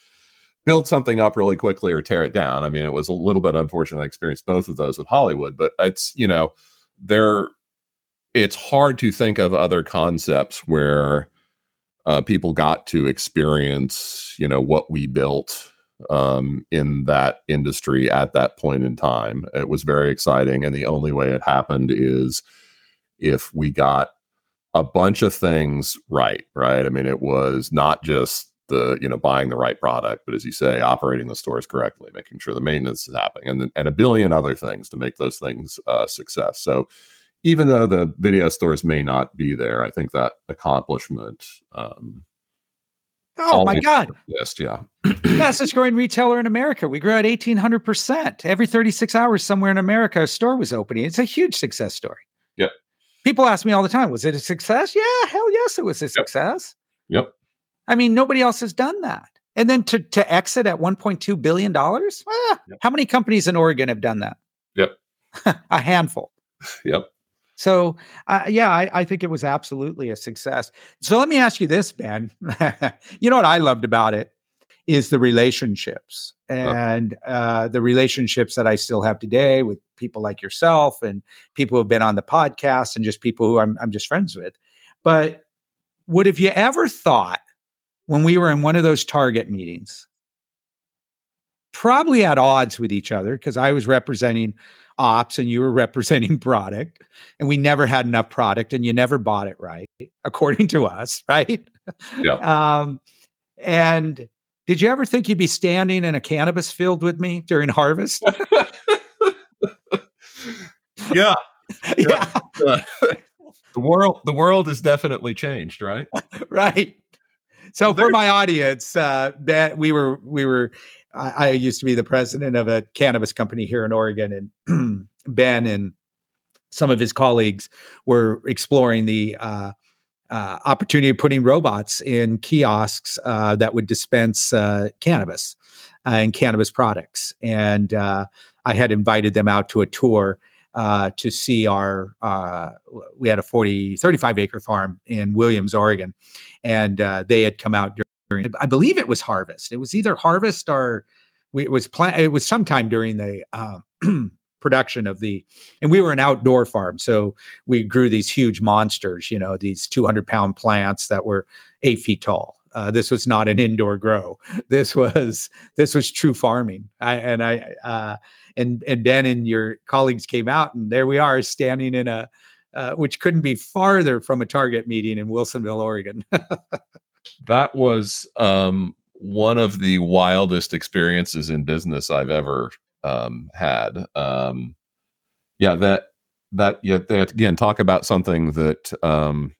build something up really quickly or tear it down. I mean, it was a little bit unfortunate. I experienced both of those with Hollywood, but it's, you know, there, it's hard to think of other concepts where uh, people got to experience, you know, what we built um, in that industry at that point in time. It was very exciting. And the only way it happened is if we got a bunch of things right, right? I mean, it was not just the you know buying the right product, but as you say, operating the stores correctly, making sure the maintenance is happening, and and a billion other things to make those things uh, success. So even though the video stores may not be there, I think that accomplishment. Um, oh my God! List, yeah. [clears throat] Fastest growing retailer in America. We grew at eighteen hundred percent every thirty six hours. Somewhere in America, a store was opening. It's a huge success story. Yep. People ask me all the time, "Was it a success?" Yeah, hell yes, it was a success. Yep. I mean, nobody else has done that. And then to to exit at 1.2 billion dollars, ah, yep. how many companies in Oregon have done that? Yep, [laughs] a handful. Yep. So, uh, yeah, I, I, think it was absolutely a success. So let me ask you this, Ben. [laughs] you know what I loved about it is the relationships and uh, the relationships that I still have today with people like yourself and people who have been on the podcast and just people who I'm, I'm just friends with. But would have you ever thought when we were in one of those target meetings, probably at odds with each other because I was representing ops and you were [laughs] representing product, and we never had enough product and you never bought it right, [laughs] according to us, [laughs] right? Yeah. um, and did you ever think you'd be standing in a cannabis field with me during harvest? yeah. yeah. the world the world has definitely changed, right? right. So for my audience, uh, that we were we were I, I, used to be the president of a cannabis company here in Oregon, and [clears throat] Ben and some of his colleagues were exploring the uh, uh, opportunity of putting robots in kiosks uh, that would dispense uh, cannabis uh, and cannabis products. And uh, I had invited them out to a tour to see our we had a 40 35 acre farm in williams oregon and they had come out during i believe it was harvest. It was either harvest or it was plant it was sometime during the uh, [clears throat] production of the and we were an outdoor farm so we grew these huge monsters you know these 200 pound plants that were eight feet tall. Uh, this was not an indoor grow. [laughs] This was this was true farming. I, and i uh, and and Ben and your colleagues came out, and there we are standing in a uh, which couldn't be farther from a Target meeting in Wilsonville, Oregon. [laughs] that was um, one of the wildest experiences in business I've ever um, had. Um, yeah, that that yeah, that, again, talk about something that um,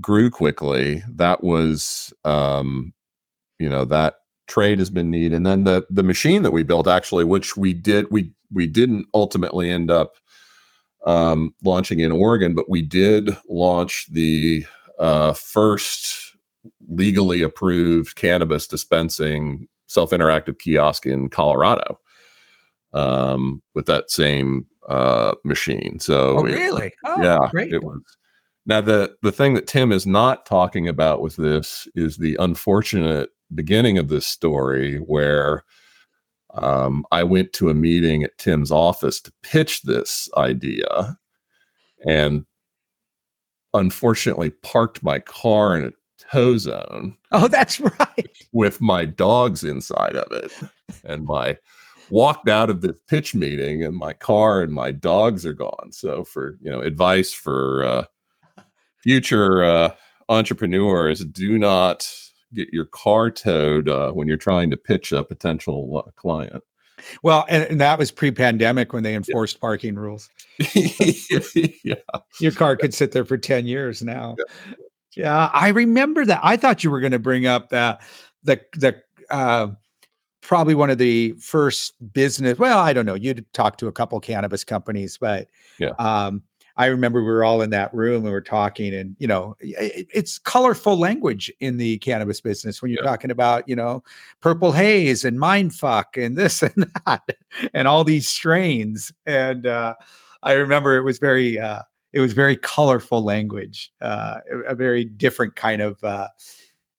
grew quickly. That was um, you know that trade has been neat and then the the machine that we built actually which we did we we didn't ultimately end up um, launching in Oregon but we did launch the uh, first legally approved cannabis dispensing self-interactive kiosk in Colorado um, with that same uh, machine. So oh, really? Oh, yeah great. it was. Now, the the thing that Tim is not talking about with this is the unfortunate beginning of this story where um, I went to a meeting at Tim's office to pitch this idea, and unfortunately parked my car in a tow zone. Oh, that's right. With my dogs inside of it, and my walked out of this pitch meeting, and my car and my dogs are gone. So, for you know, advice for uh, future uh, entrepreneurs do not get your car towed uh, when you're trying to pitch a potential uh, client. Well, and, and, that was pre-pandemic when they enforced yeah. parking rules. [laughs] yeah. Your car could sit there for 10 years now. Yeah, yeah I remember that. I thought you were going to bring up that the the uh, probably one of the first business. Well, I don't know. You'd talk to a couple cannabis companies, but yeah. Um, I remember we were all in that room and we were talking, and you know, it, it's colorful language in the cannabis business when you're yeah. talking about, you know, purple haze and mind fuck and this [laughs] and that, and all these strains. And uh, I remember it was very, uh, it was very colorful language, uh, a very different kind of uh,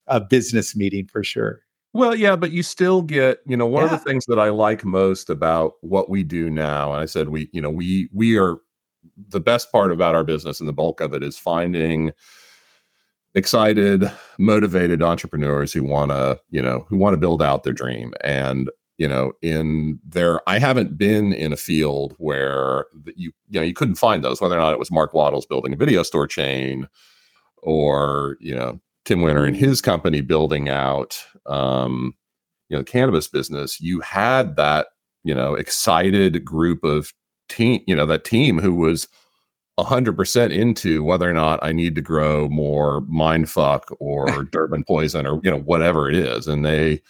a business meeting for sure. Well, yeah, but you still get, you know, one yeah. of the things that I like most about what we do now, and I said we, you know, we we are the best part about our business and the bulk of it is finding excited motivated entrepreneurs who want to you know who want to build out their dream and you know in there i haven't been in a field where you you know you couldn't find those whether or not it was mark wattles building a video store chain or you know tim winter and his company building out um you know cannabis business you had that you know excited group of team, you know, that team who was 100% into whether or not I need to grow more mindfuck or [laughs] Durban poison or, you know, whatever it is. And they,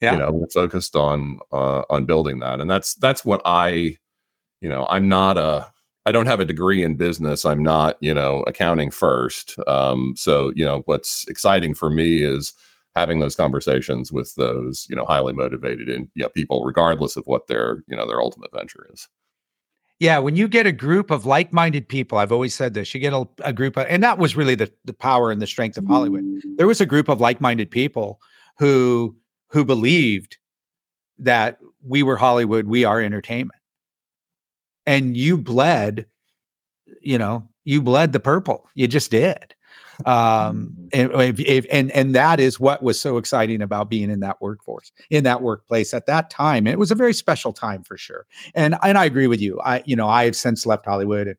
yeah. you know, were focused on, uh, on building that. And that's, that's what I, you know, I'm not a, I don't have a degree in business. I'm not, you know, accounting first. Um, so, you know, what's exciting for me is having those conversations with those, you know, highly motivated and you know, people, regardless of what their, you know, their ultimate venture is. Yeah, when you get a group of like-minded people, I've always said this, you get a, a group of, and that was really the, the power and the strength of Hollywood. There was a group of like-minded people who who believed that we were Hollywood, we are entertainment. And you bled, you know, you bled the purple. You just did. Um, and, if, if, and and that is what was so exciting about being in that workforce in that workplace at that time. It was a very special time for sure. And and i agree with you. I you know i have since left hollywood and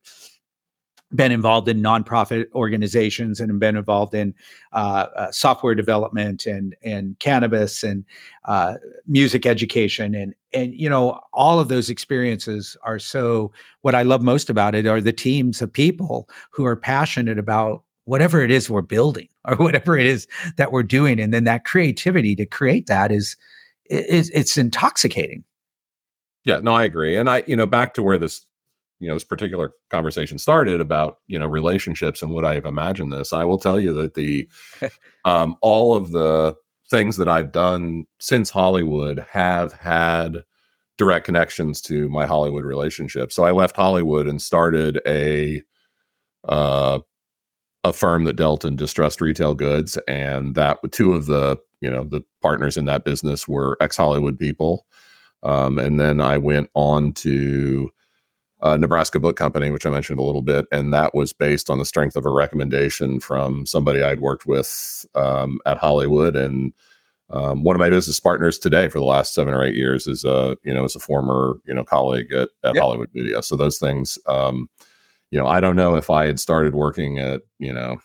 been involved in nonprofit organizations and been involved in uh, uh, software development and and cannabis and uh, music education and and you know all of those experiences are so what I love most about it are the teams of people who are passionate about whatever it is we're building or [laughs] whatever it is that we're doing. And then that creativity to create that is is it's intoxicating. Yeah no i agree. And i you know back to where this you know this particular conversation started about you know relationships and would i have imagined this i will tell you that the [laughs] um all of the things that i've done since hollywood have had direct connections to my hollywood relationship so i left hollywood and started a uh a firm that dealt in distressed retail goods, and that two of the you know the partners in that business were ex Hollywood people. Um, and then I went on to uh, Nebraska Book Company, which I mentioned a little bit, and that was based on the strength of a recommendation from somebody I'd worked with um, at Hollywood, and um, one of my business partners today for the last seven or eight years is a you know is a former you know colleague at, at yep. Hollywood Media. So those things um, you know, I don't know if I had started working at, you know,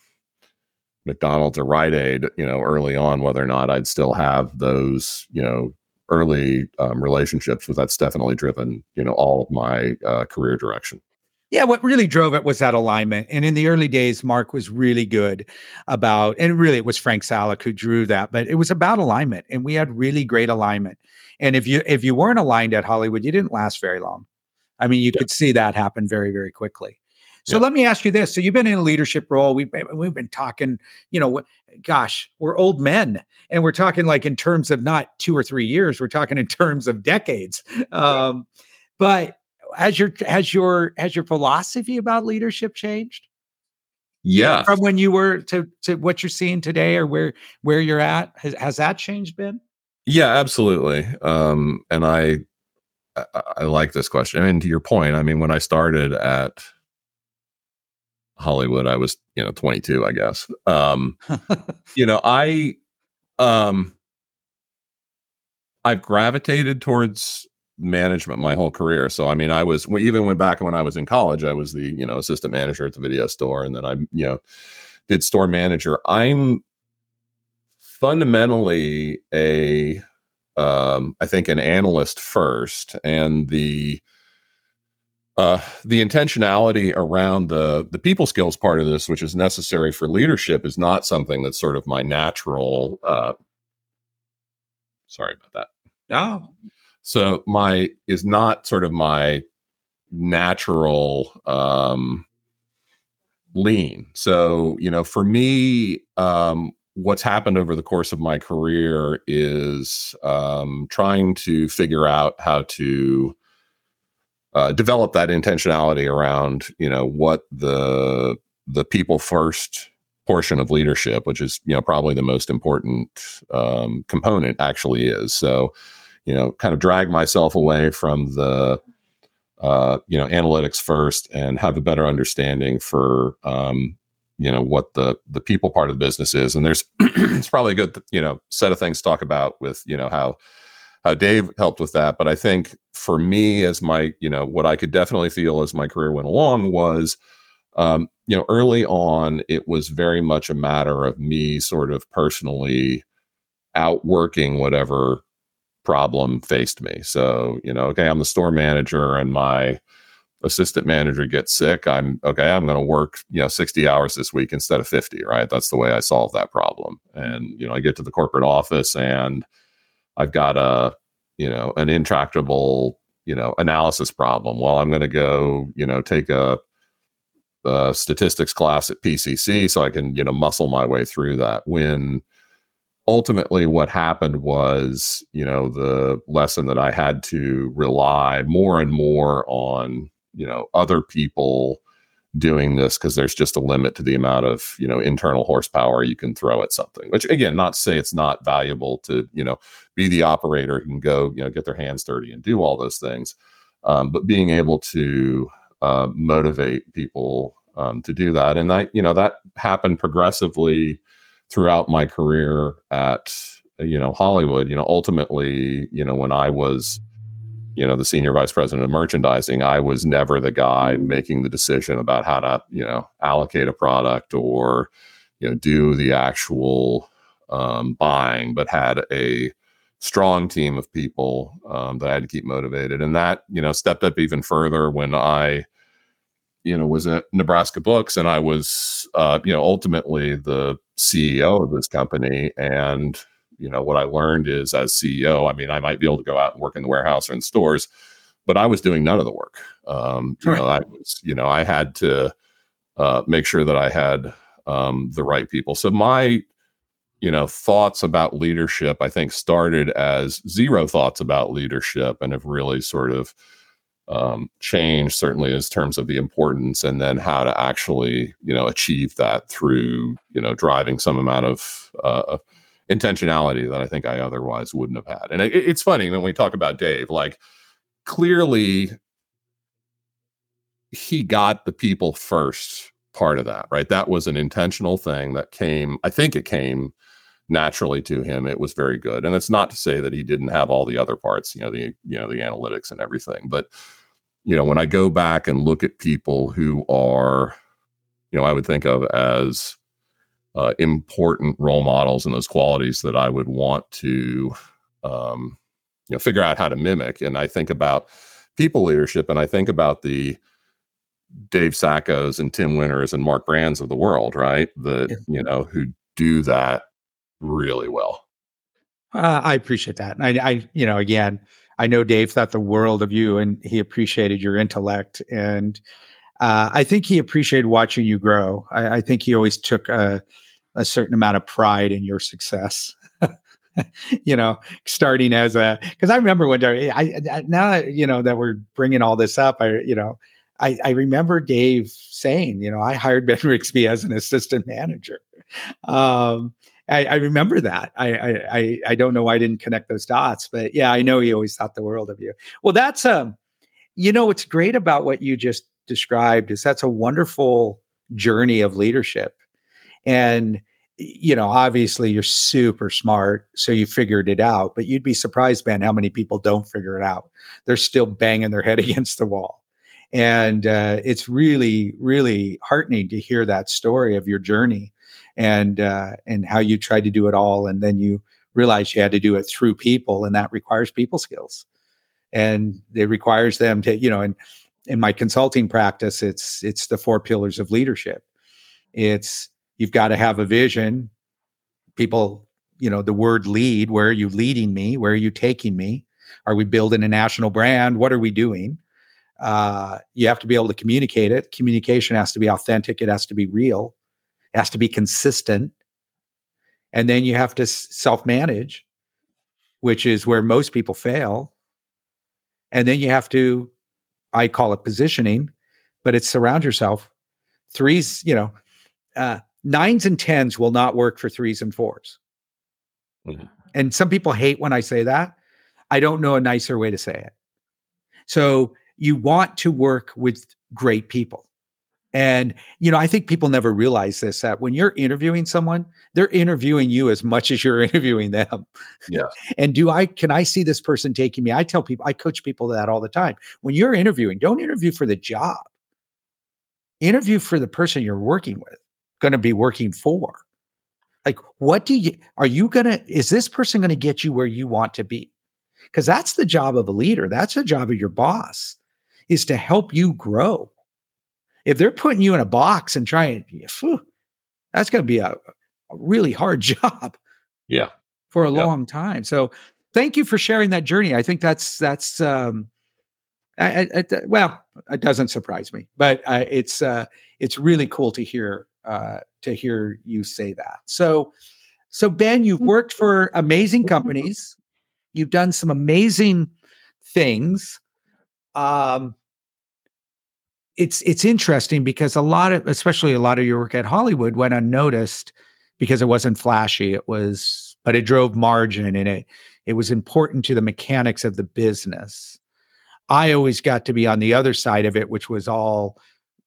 McDonald's or Rite Aid, you know, early on, whether or not I'd still have those, you know, early um, relationships. But that's definitely driven, you know, all of my uh, career direction. Yeah, what really drove it was that alignment. And in the early days, Mark was really good about, and really it was Frank Salick who drew that, but it was about alignment. And we had really great alignment. And if you if you weren't aligned at Hollywood, you didn't last very long. I mean, you yeah. could see that happen very, very quickly. So yeah. let me ask you this. So you've been in a leadership role. We've we've been talking, you know, gosh, we're old men and we're talking like in terms of not two or three years, we're talking in terms of decades. Um, but has your has your has your philosophy about leadership changed? Yeah. From when you were to to what you're seeing today or where where you're at? Has has that changed been? Yeah, absolutely. Um, and I, I I like this question. I mean, to your point, I mean, when I started at Hollywood, I was, you know, 22, I guess. Um, [laughs] you know, I um I've gravitated towards management my whole career. So I mean, I was even went back when I was in college, I was the, you know, assistant manager at the video store and then I, you know, did store manager. I'm fundamentally a um I think an analyst first and the uh, the intentionality around the the people skills part of this, which is necessary for leadership, is not something that's sort of my natural. Uh, sorry about that. Oh, so my is not sort of my natural um, lean. So you know, for me, um, what's happened over the course of my career is um, trying to figure out how to uh, develop that intentionality around you know what the the people first portion of leadership which is you know probably the most important um, component actually is. So you know kind of drag myself away from the uh, you know analytics first and have a better understanding for um, you know what the the people part of the business is. And there's [clears throat] it's probably a good you know set of things to talk about with you know how how Dave helped with that. But I think for me, as my, you know, what I could definitely feel as my career went along was, um, you know, early on, it was very much a matter of me sort of personally outworking whatever problem faced me. So, you know, okay, I'm the store manager and my assistant manager gets sick. I'm okay, I'm going to work, you know, 60 hours this week instead of 50, right? That's the way I solve that problem. And, you know, I get to the corporate office and, I've got a, you know, an intractable, you know, analysis problem. Well, I'm going to go, you know, take a, a statistics class at PCC so I can, you know, muscle my way through that. When ultimately what happened was, you know, the lesson that I had to rely more and more on, you know, other people doing this because there's just a limit to the amount of you know internal horsepower you can throw at something which again not to say it's not valuable to you know be the operator who can go you know get their hands dirty and do all those things um, but being able to uh, motivate people um, to do that. And that you know that happened progressively throughout my career at you know hollywood. You know ultimately you know when i was you know the senior vice president of merchandising i was never the guy making the decision about how to you know allocate a product or you know do the actual um, buying but had a strong team of people um, that i had to keep motivated. And that you know stepped up even further when i you know was at nebraska books and i was uh, you know ultimately the ceo of this company. And you know what i learned is as ceo i mean i might be able to go out and work in the warehouse or in stores but i was doing none of the work um, you right. know i was you know i had to uh, make sure that i had um, the right people so my you know thoughts about leadership i think started as zero thoughts about leadership and have really sort of um, changed certainly in terms of the importance and then how to actually you know achieve that through you know driving some amount of uh, intentionality that I think I otherwise wouldn't have had. And it, it's funny when we talk about Dave, like clearly he got the people first part of that, right? That was an intentional thing that came, I think it came naturally to him. It was very good. And it's not to say that he didn't have all the other parts, you know, the, you know, the analytics and everything. But, you know, when I go back and look at people who are, you know, I would think of as uh, important role models and those qualities that I would want to, um, you know, figure out how to mimic. And I think about people leadership, and I think about the Dave Saccos and Tim Winters and Mark Brands of the world, right? That you know who do that really well. Uh, I appreciate that. I, I, you know, again, I know Dave thought the world of you, and he appreciated your intellect, and uh, I think he appreciated watching you grow. I, I think he always took a a certain amount of pride in your success. [laughs] you know, starting as a because I remember when I, I now you know that we're bringing all this up. I you know I, I remember Dave saying, you know, I hired Ben Rigsby as an assistant manager. Um, I, I, remember that. I, I I don't know why I didn't connect those dots, but yeah, I know he always thought the world of you. Well, that's um, you know, what's great about what you just described is that's a wonderful journey of leadership, and you know, obviously you're super smart, so you figured it out. But you'd be surprised, Ben, how many people don't figure it out. They're still banging their head [laughs] against the wall and uh, it's really really heartening to hear that story of your journey and uh, and how you tried to do it all and then you realized you had to do it through people and that requires people skills and it requires them to you know and in my consulting practice it's it's the four pillars of leadership it's you've got to have a vision people you know the word lead where are you leading me where are you taking me are we building a national brand what are we doing uh, you have to be able to communicate it. Communication has to be authentic. It has to be real. It has to be consistent. And then you have to self manage, which is where most people fail. And then you have to, I call it positioning, but it's surround yourself. Threes, you know, uh, nines and tens will not work for threes and 4s mm-hmm. And some people hate when I say that. I don't know a nicer way to say it. So you want to work with great people. And, you know, I think people never realize this that when you're interviewing someone, they're interviewing you as much as you're [laughs] interviewing them. Yeah. and do I, can I see this person taking me? I tell people, I coach people that all the time. When you're interviewing, don't interview for the job, interview for the person you're working with, going to be working for. Like, what do you, are you going to, is this person going to get you where you want to be? Because that's the job of a leader. That's the job of your boss is to help you grow. If they're putting you in a box and trying, phew, that's going to be a, a, really hard [laughs] job. Yeah. For a yeah. long time. So thank you for sharing that journey. I think that's, that's, um, I, I, I, well, it doesn't surprise me, but uh, it's, uh, it's really cool to hear, uh, to hear you say that. So, so Ben, you've mm. worked for amazing companies. You've done some amazing things um, it's it's interesting because a lot of especially a lot of your work at Hollywood went unnoticed because it wasn't flashy. It was, but it drove margin and it it was important to the mechanics of the business. I always got to be on the other side of it, which was all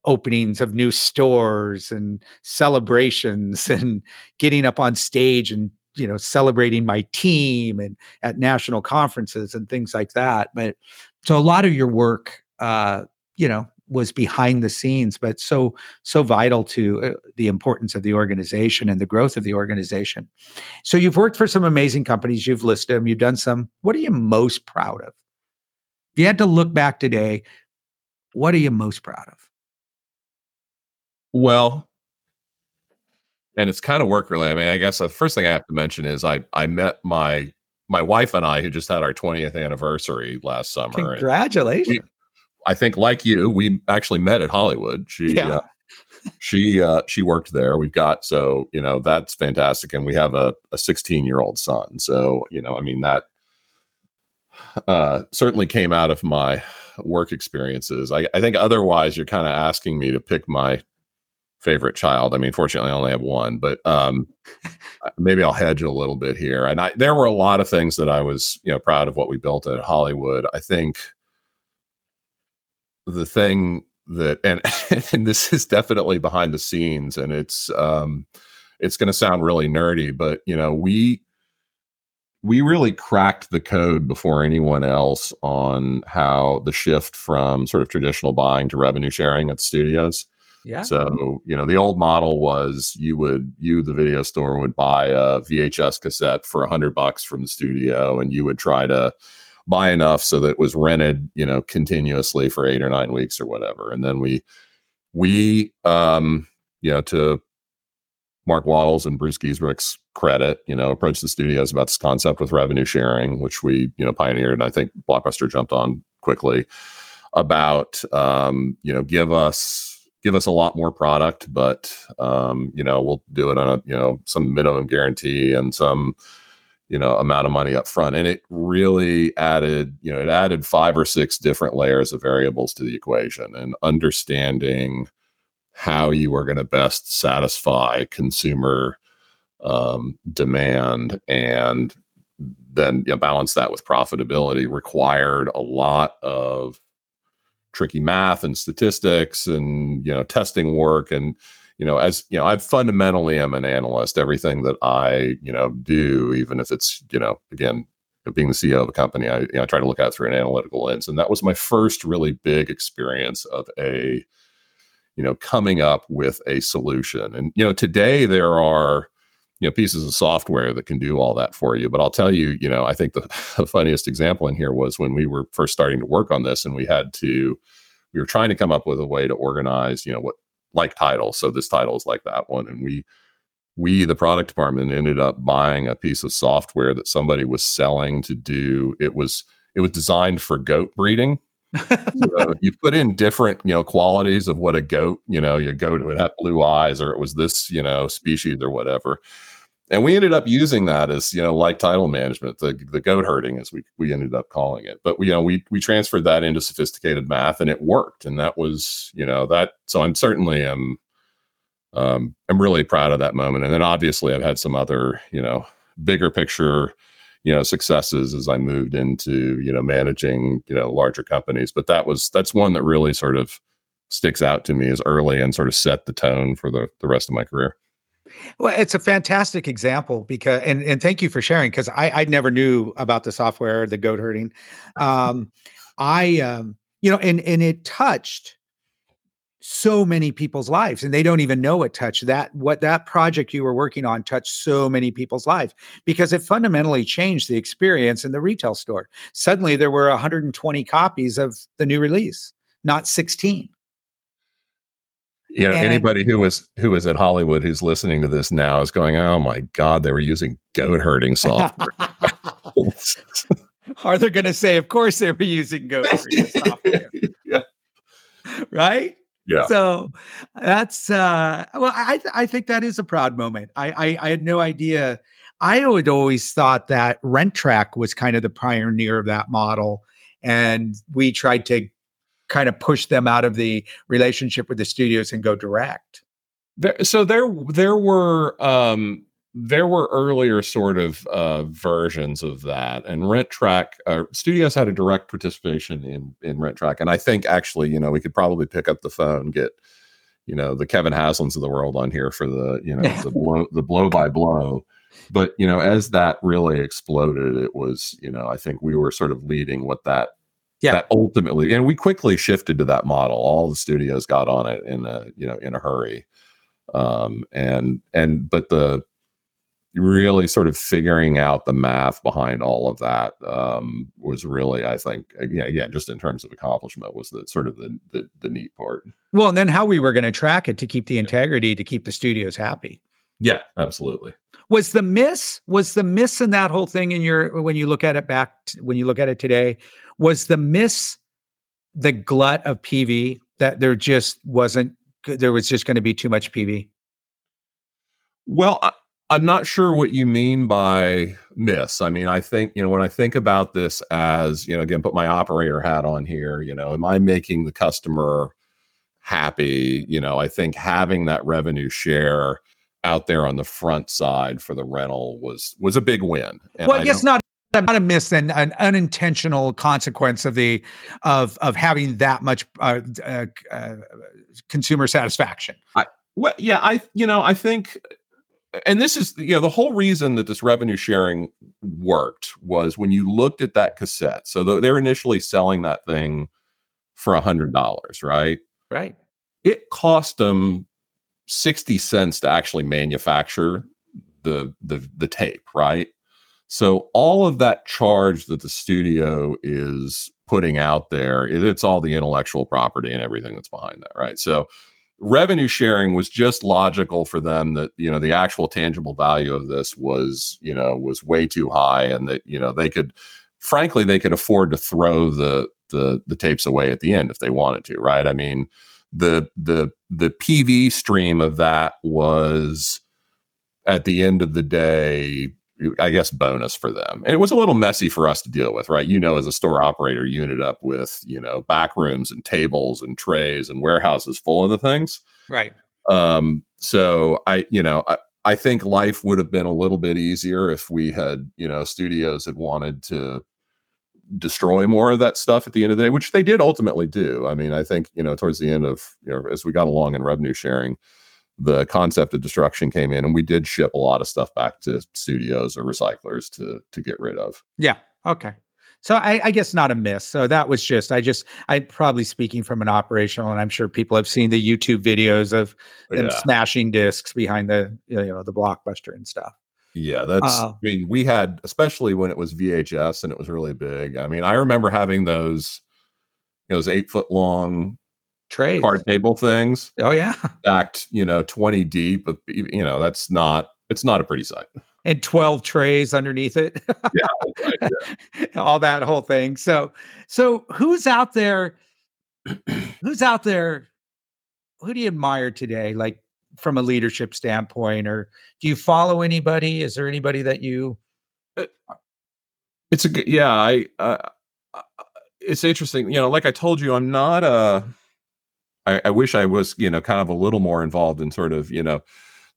openings of new stores and celebrations [laughs] and getting up on stage and you know celebrating my team and at national conferences and things like that. But so a lot of your work uh you know was behind the scenes but so so vital to uh, the importance of the organization and the growth of the organization. So you've worked for some amazing companies. You've listed them you've done some. What are you most proud of? If you had to look back today what are you most proud of well and it's kind of work related. I mean, I guess the first thing I have to mention is I I met my my wife and I who just had our 20th anniversary last summer. Congratulations. We, I think like you, we actually met at Hollywood. She yeah. uh, she uh, she worked there. We've got so you know that's fantastic, and we have a a 16 year old son. So you know, I mean that uh, certainly came out of my work experiences. I, I think otherwise, you're kind of asking me to pick my favorite child. I mean, fortunately, I only have one, but um, [laughs] maybe I'll hedge a little bit here. And I, there were a lot of things that I was, you know, proud of what we built at Hollywood. I think the thing that, and [laughs] and this is definitely behind the scenes, and it's um, it's going to sound really nerdy, but you know, we we really cracked the code before anyone else on how the shift from sort of traditional buying to revenue sharing at studios yeah. So, you know, the old model was you would, you, the video store, would buy a VHS cassette for a hundred bucks from the studio and you would try to buy enough so that it was rented, you know, continuously for eight or nine weeks or whatever. And then we, we, um, you know, to Mark Wattles and Bruce Giesbrick's credit, you know, approached the studios about this concept with revenue sharing, which we, you know, pioneered. And I think Blockbuster jumped on quickly about, um, you know, give us, give us a lot more product, but um, you know, we'll do it on a you know some minimum guarantee and some you know amount of money up front and it really added you know it added five or six different layers of variables to the equation and understanding how you are going to best satisfy consumer um, demand and then you know, balance that with profitability required a lot of tricky math and statistics and you know testing work and you know as you know i fundamentally am an analyst. Everything that i you know do even if it's you know again being the ceo of a company i you know, I try to look at through an analytical lens. And that was my first really big experience of a you know coming up with a solution. And you know today there are you know pieces of software that can do all that for you. But i'll tell you you know i think the, [laughs] the, funniest example in here was when we were first starting to work on this and we had to we were trying to come up with a way to organize you know what like titles so this title is like that one. And we we the product department ended up buying a piece of software that somebody was selling to do. It was it was designed for goat breeding. [laughs] So you put in different, you know, qualities of what a goat, you know, your goat would have blue eyes or it was this, you know, species or whatever. And we ended up using that as, you know, like title management, the, the goat herding as we, we ended up calling it. But, we, you know, we, we transferred that into sophisticated math and it worked. And that was, you know, that, so I'm certainly, am um, I'm really proud of that moment. And then obviously I've had some other, you know, bigger picture, you know successes as I moved into you know managing you know larger companies. But that was that's one that really sort of sticks out to me as early and sort of set the tone for the the rest of my career. Well, it's a fantastic example because, and, and thank you for sharing because I, I never knew about the software, the goat herding. Um, I, um, you know, and and it touched so many people's lives and they don't even know it touched that what that project you were working on touched so many people's lives because it fundamentally changed the experience in the retail store suddenly there were 120 copies of the new release not 16 you know and anybody who was who was at hollywood who's listening to this now is going oh my god they were using goat herding software [laughs] are they going to say of course they were using goat herding [laughs] software yeah. right yeah. So that's uh well, I I think that is a proud moment. I I, I had no idea. I had always thought that Rentrak was kind of the pioneer of that model, and we tried to kind of push them out of the relationship with the studios and go direct. There, so there there were um there were earlier sort of uh, versions of that, and Rentrak uh, Studios had a direct participation in in Rentrak, and I think actually, you know, we could probably pick up the phone, get you know the Kevin Haslam's of the world on here for the you know the [laughs] blow the blow by blow. But you know, as that really exploded, it was you know I think we were sort of leading what that yeah. that ultimately, and we quickly shifted to that model. All the studios got on it in a you know in a hurry um and and but the really sort of figuring out the math behind all of that um, was really, I think, yeah, yeah, just in terms of accomplishment, was the sort of the the, the neat part. Well, and then how we were going to track it to keep the integrity, to keep the studios happy. Yeah, absolutely. Was the miss was the miss in that whole thing in your when you look at it back when you look at it today was the miss the glut of PV that there just wasn't there was just going to be too much PV. Well, I'm not sure what you mean by miss. I mean, I think, you know, when I think about this as, you know, again, put my operator hat on here, you know, am I making the customer happy? You know, I think having that revenue share out there on the front side for the rental was was a big win. And well, I guess not not a miss and an unintentional consequence of the of of having that much uh, uh, uh, consumer satisfaction. I, well, yeah, I you know I think and this is you know the whole reason that this revenue sharing worked was when you looked at that cassette so they're initially selling that thing for a hundred dollars right right it cost them 60 cents to actually manufacture the the the tape right? So all of that charge that the studio is putting out there it's all the intellectual property and everything that's behind that right? So revenue sharing was just logical for them that you know the actual tangible value of this was you know was way too high and that you know they could frankly they could afford to throw the the the tapes away at the end if they wanted to right? I mean the the the pv stream of that was at the end of the day I guess bonus for them. And it was a little messy for us to deal with, right? You know, as a store operator, you ended up with, you know, back rooms and tables and trays and warehouses full of the things. Right. Um, so I, you know, I, I think life would have been a little bit easier if we had, you know, studios had wanted to destroy more of that stuff at the end of the day, which they did ultimately do. I mean, I think, you know, towards the end of, you know, as we got along in revenue sharing, the concept of destruction came in and we did ship a lot of stuff back to studios or recyclers to to get rid of. Yeah. Okay. So I, I, guess not a miss. So that was just i just i'm probably speaking from an operational and i'm sure people have seen the youtube videos of them yeah. smashing discs behind the you know the blockbuster and stuff yeah that's uh, i mean we had especially when it was vhs and it was really big i mean i remember having those you know, those eight foot long tray card table things. Oh yeah, [laughs] stacked, you know, twenty deep. You know, that's not. It's not a pretty sight. And twelve trays underneath it. [laughs] yeah, [laughs] right, yeah. all that whole thing. So, so who's out there? [clears throat] who's out there? Who do you admire today? Like from a leadership standpoint, or do you follow anybody? Is there anybody that you? Uh, it's a good. Yeah, I. Uh, it's interesting. You know, like I told you, I'm not a I, I wish I was, you know, kind of a little more involved in sort of, you know,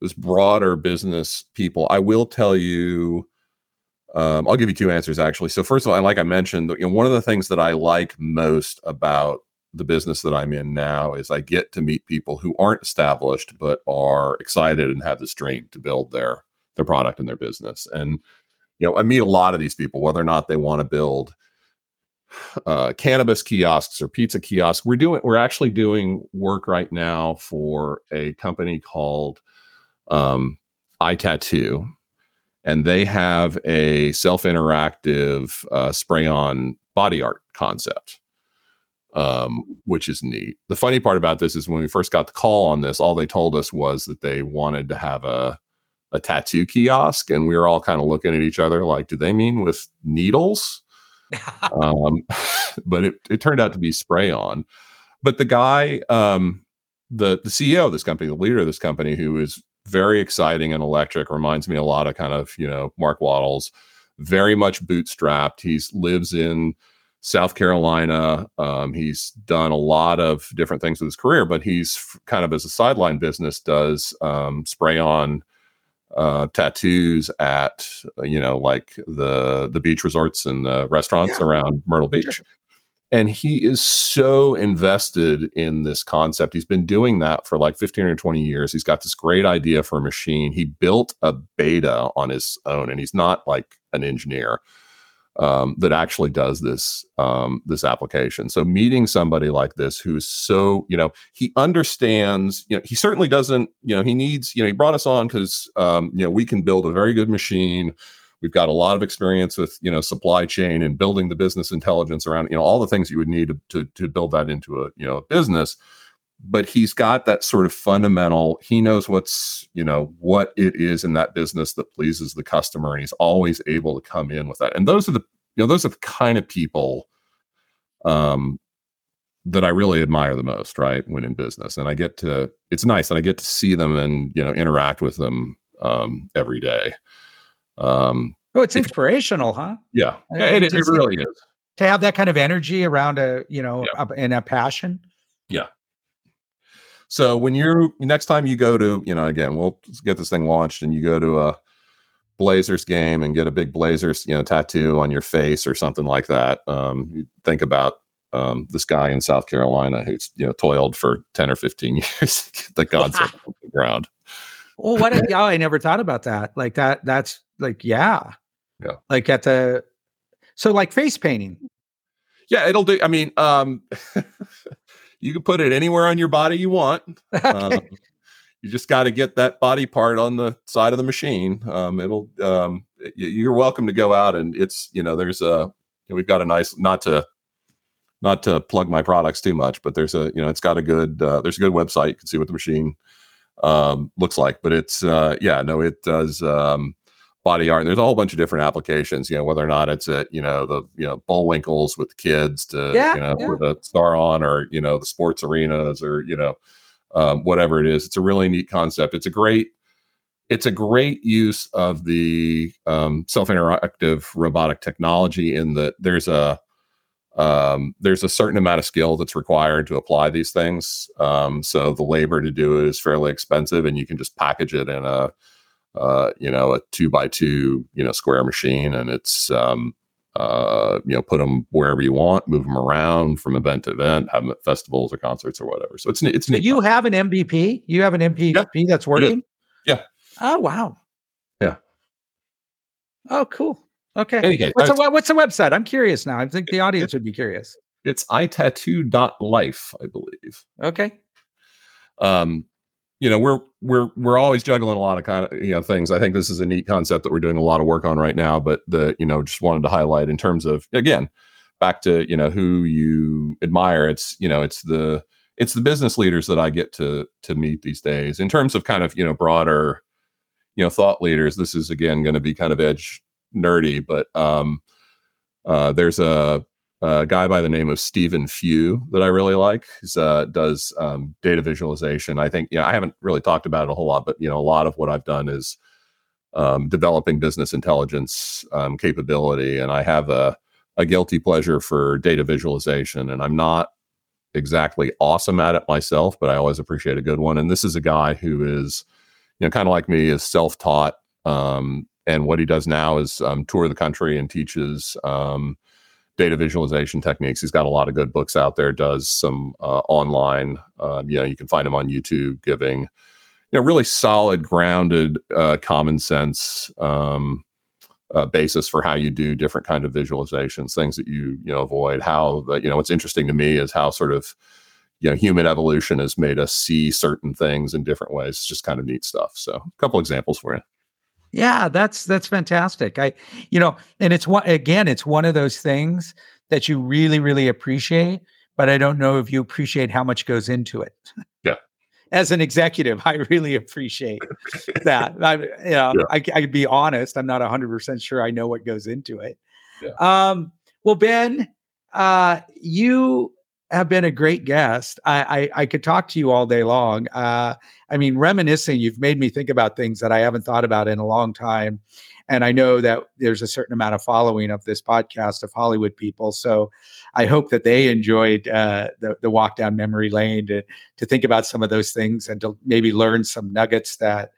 this broader business people. I will tell you, um, I'll give you two answers actually. So first of all, like I mentioned, you know, one of the things that I like most about the business that I'm in now is I get to meet people who aren't established but are excited and have this dream to build their their product and their business. And you know, I meet a lot of these people, whether or not they want to build uh, cannabis kiosks or pizza kiosks. We're doing we're actually doing work right now for a company called um, iTattoo, and they have a self interactive uh, spray on body art concept. Um, which is neat. The funny part about this is when we first got the call on this, all they told us was that they wanted to have a a tattoo kiosk, and we were all kind of looking at each other like, do they mean with needles? [laughs] um, [laughs] but it, it turned out to be spray on. But the guy, um, the the CEO of this company, the leader of this company, who is very exciting and electric, reminds me a lot of kind of you know Mark Wattles, very much bootstrapped. He lives in South Carolina. Um, he's done a lot of different things with his career, but he's kind of as a sideline business does um, spray on uh, tattoos at you know like the the beach resorts and the restaurants yeah. around Myrtle Beach. And he is so invested in this concept. He's been doing that for like 15 or 20 years. He's got this great idea for a machine. He built a beta on his own, and he's not like an engineer um, that actually does this um, this application. So meeting somebody like this who's so you know he understands you know he certainly doesn't you know he needs you know he brought us on because um, you know we can build a very good machine. We've got a lot of experience with you know supply chain and building the business intelligence around you know all the things you would need to to, to build that into a you know business but he's got that sort of fundamental he knows what's you know what it is in that business that pleases the customer and he's always able to come in with that and those are the you know those are the kind of people um that I really admire the most, right? When in business, and I get to, it's nice, and I get to see them and you know interact with them um, every day. Um, oh, it's inspirational, huh? Yeah, yeah it, it, it really is. To have that kind of energy around a, you know, yeah. a, and a passion. Yeah, so when you're next time you go to, you know, again, we'll get this thing launched and you go to a Blazers game and get a big Blazers, you know, tattoo on your face or something like that. Um, you think about um, this guy in South Carolina who's you know toiled for ten or fifteen [laughs] years to get the concept off the ground. Well, what? If, yeah, I never thought about that. Like that. That's like yeah, yeah. Like at the so like face painting. Yeah, it'll do. I mean, um, [laughs] you can put it anywhere on your body you want. [laughs] Um, you just got to get that body part on the side of the machine. Um, it'll. Um, you're welcome to go out and it's you know there's a we've got a nice not to not to plug my products too much, but there's a you know it's got a good uh, there's a good website you can see what the machine um, looks like. But it's uh, yeah no it does um, body art. There's a whole bunch of different applications, you know, whether or not it's at, you know, the, you know, Bullwinkles with kids to, yeah, you know, yeah. with a star on or, you know, the sports arenas or, you know, um, whatever it is. It's a really neat concept. It's a great, it's a great use of the um, self-interactive robotic technology in that there's a um, there's a certain amount of skill that's required to apply these things. Um, so the labor to do it is fairly expensive, and you can just package it in a uh, you know a two by two you know square machine, and it's um, uh, you know put them wherever you want, move them around from event to event, have them at festivals or concerts or whatever. So it's it's neat. You have an MVP. You have an MVP yeah, that's working. Yeah. Oh wow. Yeah. Oh cool. Okay. what's, the, what's the website? I'm curious now. I think the audience would be curious. It's itattoo.life, I believe. Okay. Um, you know, we're we're we're always juggling a lot of kind of you know things. I think this is a neat concept that we're doing a lot of work on right now. But the you know just wanted to highlight in terms of again back to you know who you admire. It's you know it's the it's the business leaders that I get to to meet these days. In terms of kind of you know broader you know thought leaders, this is again going to be kind of edge nerdy, but um, uh, there's a, a, guy by the name of Stephen Few that I really like. He uh, does um, data visualization. I think, you know, I haven't really talked about it a whole lot, but, you know, a lot of what I've done is um, developing business intelligence um, capability. And I have a, a guilty pleasure for data visualization. And I'm not exactly awesome at it myself, but I always appreciate a good one. And this is a guy who is, you know, kind of like me, is self taught. Um, and what he does now is um, tour the country and teaches um, data visualization techniques. He's got a lot of good books out there. Does some uh, online. Uh, you know, you can find him on YouTube giving, you know, really solid, grounded, uh, common sense um, uh, basis for how you do different kind of visualizations. Things that you you know avoid. How the, you know what's interesting to me is how sort of you know human evolution has made us see certain things in different ways. It's just kind of neat stuff. So, a couple examples for you. Yeah, that's that's fantastic. I, you know, and it's one again, it's one of those things that you really, really appreciate, but I don't know if you appreciate how much goes into it. Yeah. [laughs] As an executive, I really appreciate that. I, you know, yeah. I, I could be honest. I'm not 100 percent sure I know what goes into it. Yeah. Um, well, Ben, uh, you have been a great guest. I, I, I could talk to you all day long. Uh, I mean, reminiscing, you've made me think about things that I haven't thought about in a long time. And I know that there's a certain amount of following of this podcast of Hollywood people. So I hope that they enjoyed uh, the, the walk down memory lane to, to think about some of those things and to maybe learn some nuggets that,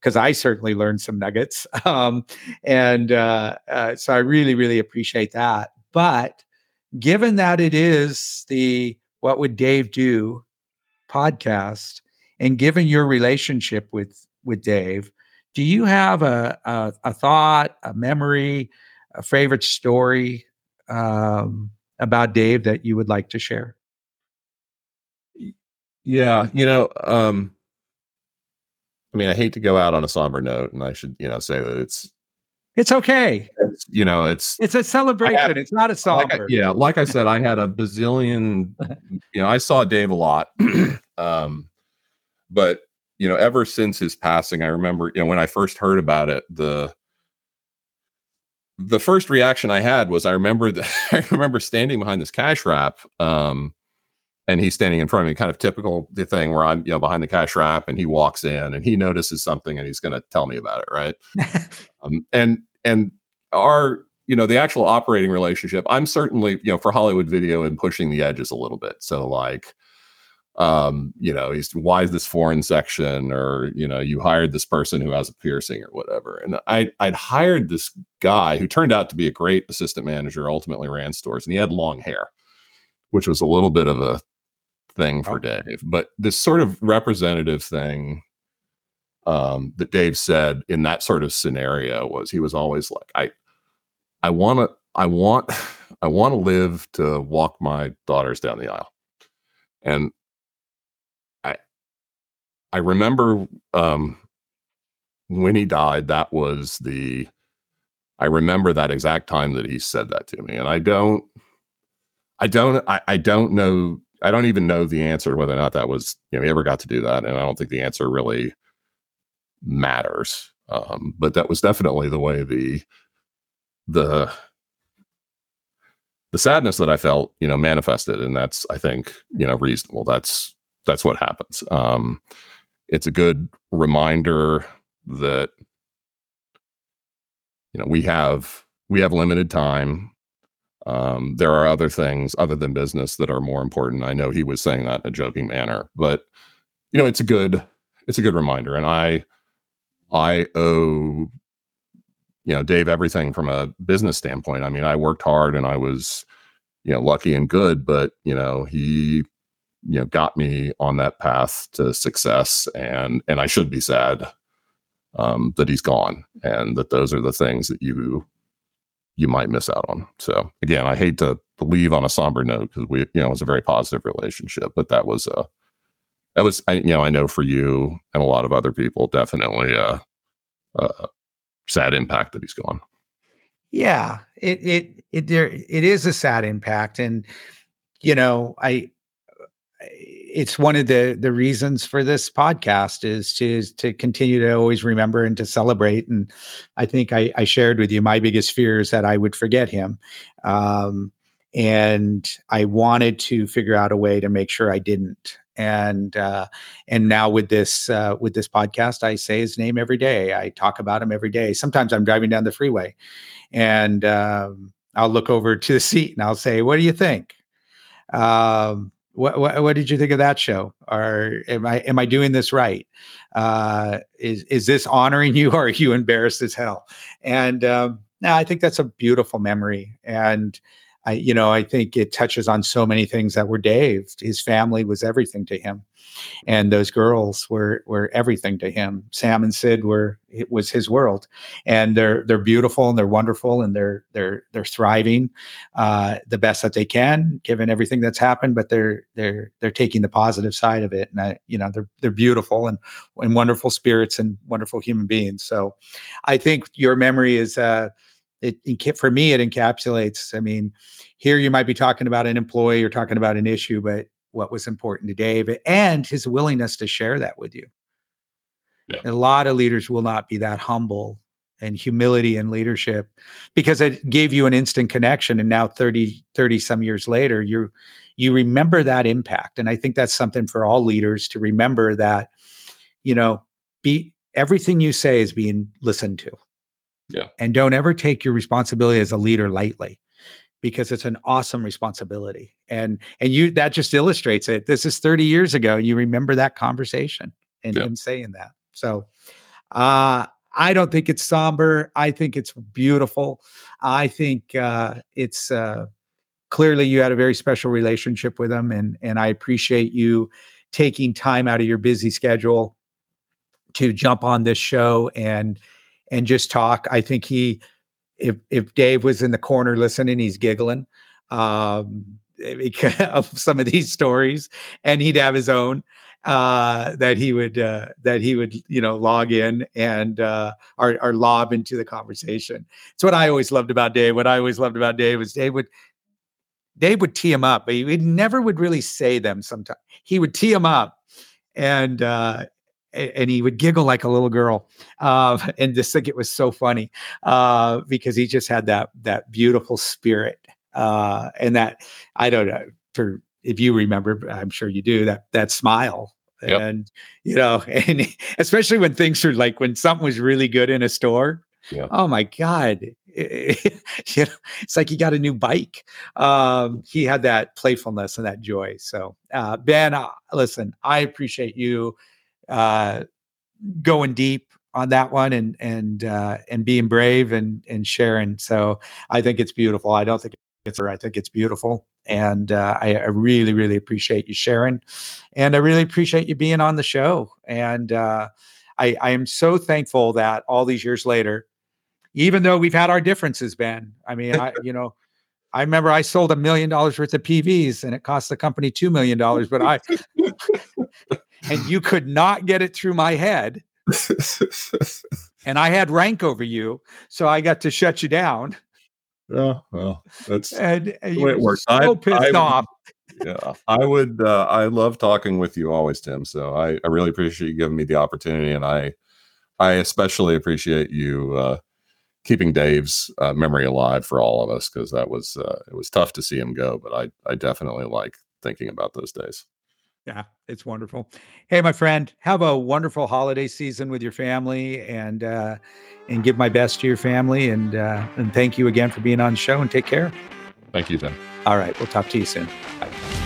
because I certainly learned some nuggets. [laughs] Um, and uh, uh, so I really, really appreciate that. But given that it is the What Would Dave Do podcast, and given your relationship with with Dave, do you have a a, a thought, a memory, a favorite story um, about Dave that you would like to share? Yeah, you know, um, I mean, I hate to go out on a somber note, and I should, you know, say that it's it's okay. It's, you know, it's it's a celebration. Had, it's not a song. Like yeah, like I said, I had a bazillion. You know, I saw Dave a lot, [clears throat] um, but you know, ever since his passing, I remember, you know, when I first heard about it, the the first reaction I had was I remember that [laughs] I remember standing behind this cash wrap, um, and he's standing in front of me, kind of typical the thing where I'm, you know, behind the cash wrap, and he walks in and he notices something and he's going to tell me about it, right? [laughs] Um, and and our you know the actual operating relationship i'm certainly you know for hollywood video and pushing the edges a little bit. So like um you know he's why is this foreign section? or you know you hired this person who has a piercing or whatever. And i i'd hired this guy who turned out to be a great assistant manager ultimately ran stores and he had long hair which was a little bit of a thing for oh. dave but this sort of representative thing um, that Dave said in that sort of scenario was he was always like, I, I want to, I want, [laughs] I want to live to walk my daughters down the aisle. And I, I remember, um, when he died, that was the, I remember that exact time that he said that to me. And I don't, I don't, I, I don't know, I don't even know the answer whether or not that was, you know, he ever got to do that. And I don't think the answer really matters. Um, but that was definitely the way the the the sadness that I felt, you know, manifested, and that's I think you know reasonable. That's that's what happens. Um, it's a good reminder that you know we have we have limited time um, there are other things other than business that are more important. I know he was saying that in a joking manner but you know it's a good it's a good reminder. And i i owe you know dave everything from a business standpoint. I mean i worked hard and i was you know lucky and good but you know he you know got me on that path to success and and i should be sad um, that he's gone and that those are the things that you you might miss out on. So again i hate to leave on a somber note because we you know it was a very positive relationship but that was a that was I, you know i know for you and a lot of other people definitely uh, a, a sad impact that he's gone. Yeah it it it there it is a sad impact and you know i it's one of the the reasons for this podcast is to to continue to always remember and to celebrate. And I think I, I shared with you my biggest fear is that I would forget him, um, and I wanted to figure out a way to make sure I didn't. And uh, and now with this uh, with this podcast, I say his name every day. I talk about him every day. Sometimes I'm driving down the freeway, and um, I'll look over to the seat and I'll say, "What do you think?" Um, what, what, what did you think of that show? Or am I am I doing this right? Uh, is is this honoring [laughs] you, or are you embarrassed as hell? And um, now I think that's a beautiful memory, and I you know I think it touches on so many things that were Dave. His family was everything to him, and those girls were were everything to him. Sam and Sid were it was his world, and they're they're beautiful and they're wonderful and they're they're they're thriving uh, the best that they can given everything that's happened. But they're they're they're taking the positive side of it, and I, you know they're they're beautiful and and wonderful spirits and wonderful human beings. So, I think your memory is. Uh, it, for me it encapsulates i mean here you might be talking about an employee or talking about an issue but what was important to Dave and his willingness to share that with you. Yeah. A lot of leaders will not be that humble and humility and leadership because it gave you an instant connection and now 30 30 some years later you you remember that impact and i think that's something for all leaders to remember that you know be everything you say is being listened to yeah. and don't ever take your responsibility as a leader lightly because it's an awesome responsibility and and you that just illustrates it. This is 30 years ago you remember that conversation and him saying that. So uh i don't think it's somber. I think it's beautiful. I think uh it's uh clearly you had a very special relationship with him and and i appreciate you taking time out of your busy schedule to jump on this show and and just talk i think he if if Dave was in the corner listening, he's giggling um, because [laughs] of some of these stories, and he'd have his own uh, that he would uh, that he would you know log in and uh, or, or lob into the conversation. It's what I always loved about Dave. What I always loved about Dave was Dave would Dave would tee him up, but he, he never would really say them. Sometimes he would tee him up, and uh, and he would giggle like a little girl uh, [laughs] and just think it was so funny uh, because he just had that that beautiful spirit uh, and that I don't know for if you remember I'm sure you do that that smile yep. and you know [laughs] and especially when things are like when something was really good in a store yeah. oh my god [laughs] you know, it's like he got a new bike um, he had that playfulness and that joy so uh, ben uh, listen i appreciate you uh, going deep on that one and and uh, and being brave and and sharing. So I think it's beautiful. I don't think it's I think it's beautiful, and uh, I, I, really really appreciate you sharing, and I really appreciate you being on the show. And uh, I I am so thankful that all these years later, even though we've had our differences, Ben. I mean, I you know. I remember I sold a million dollars worth of PVs and it cost the company $2 million, but I, [laughs] [laughs] and you could not get it through my head. and I had rank over you, so I got to shut you down. Oh well, that's and, and the way it works. So I, pissed I, off. yeah, I would. Uh, I love talking with you always, Tim. So I, I really appreciate you giving me the opportunity, and I, I especially appreciate you uh, keeping Dave's uh, memory alive for all of us because that was uh, it was tough to see him go, but I, I definitely like thinking about those days. Yeah, it's wonderful. Hey, my friend, have a wonderful holiday season with your family, and uh, and give my best to your family, and uh, and thank you again for being on the show. And take care. Thank you, Tim. All right, we'll talk to you soon. Bye.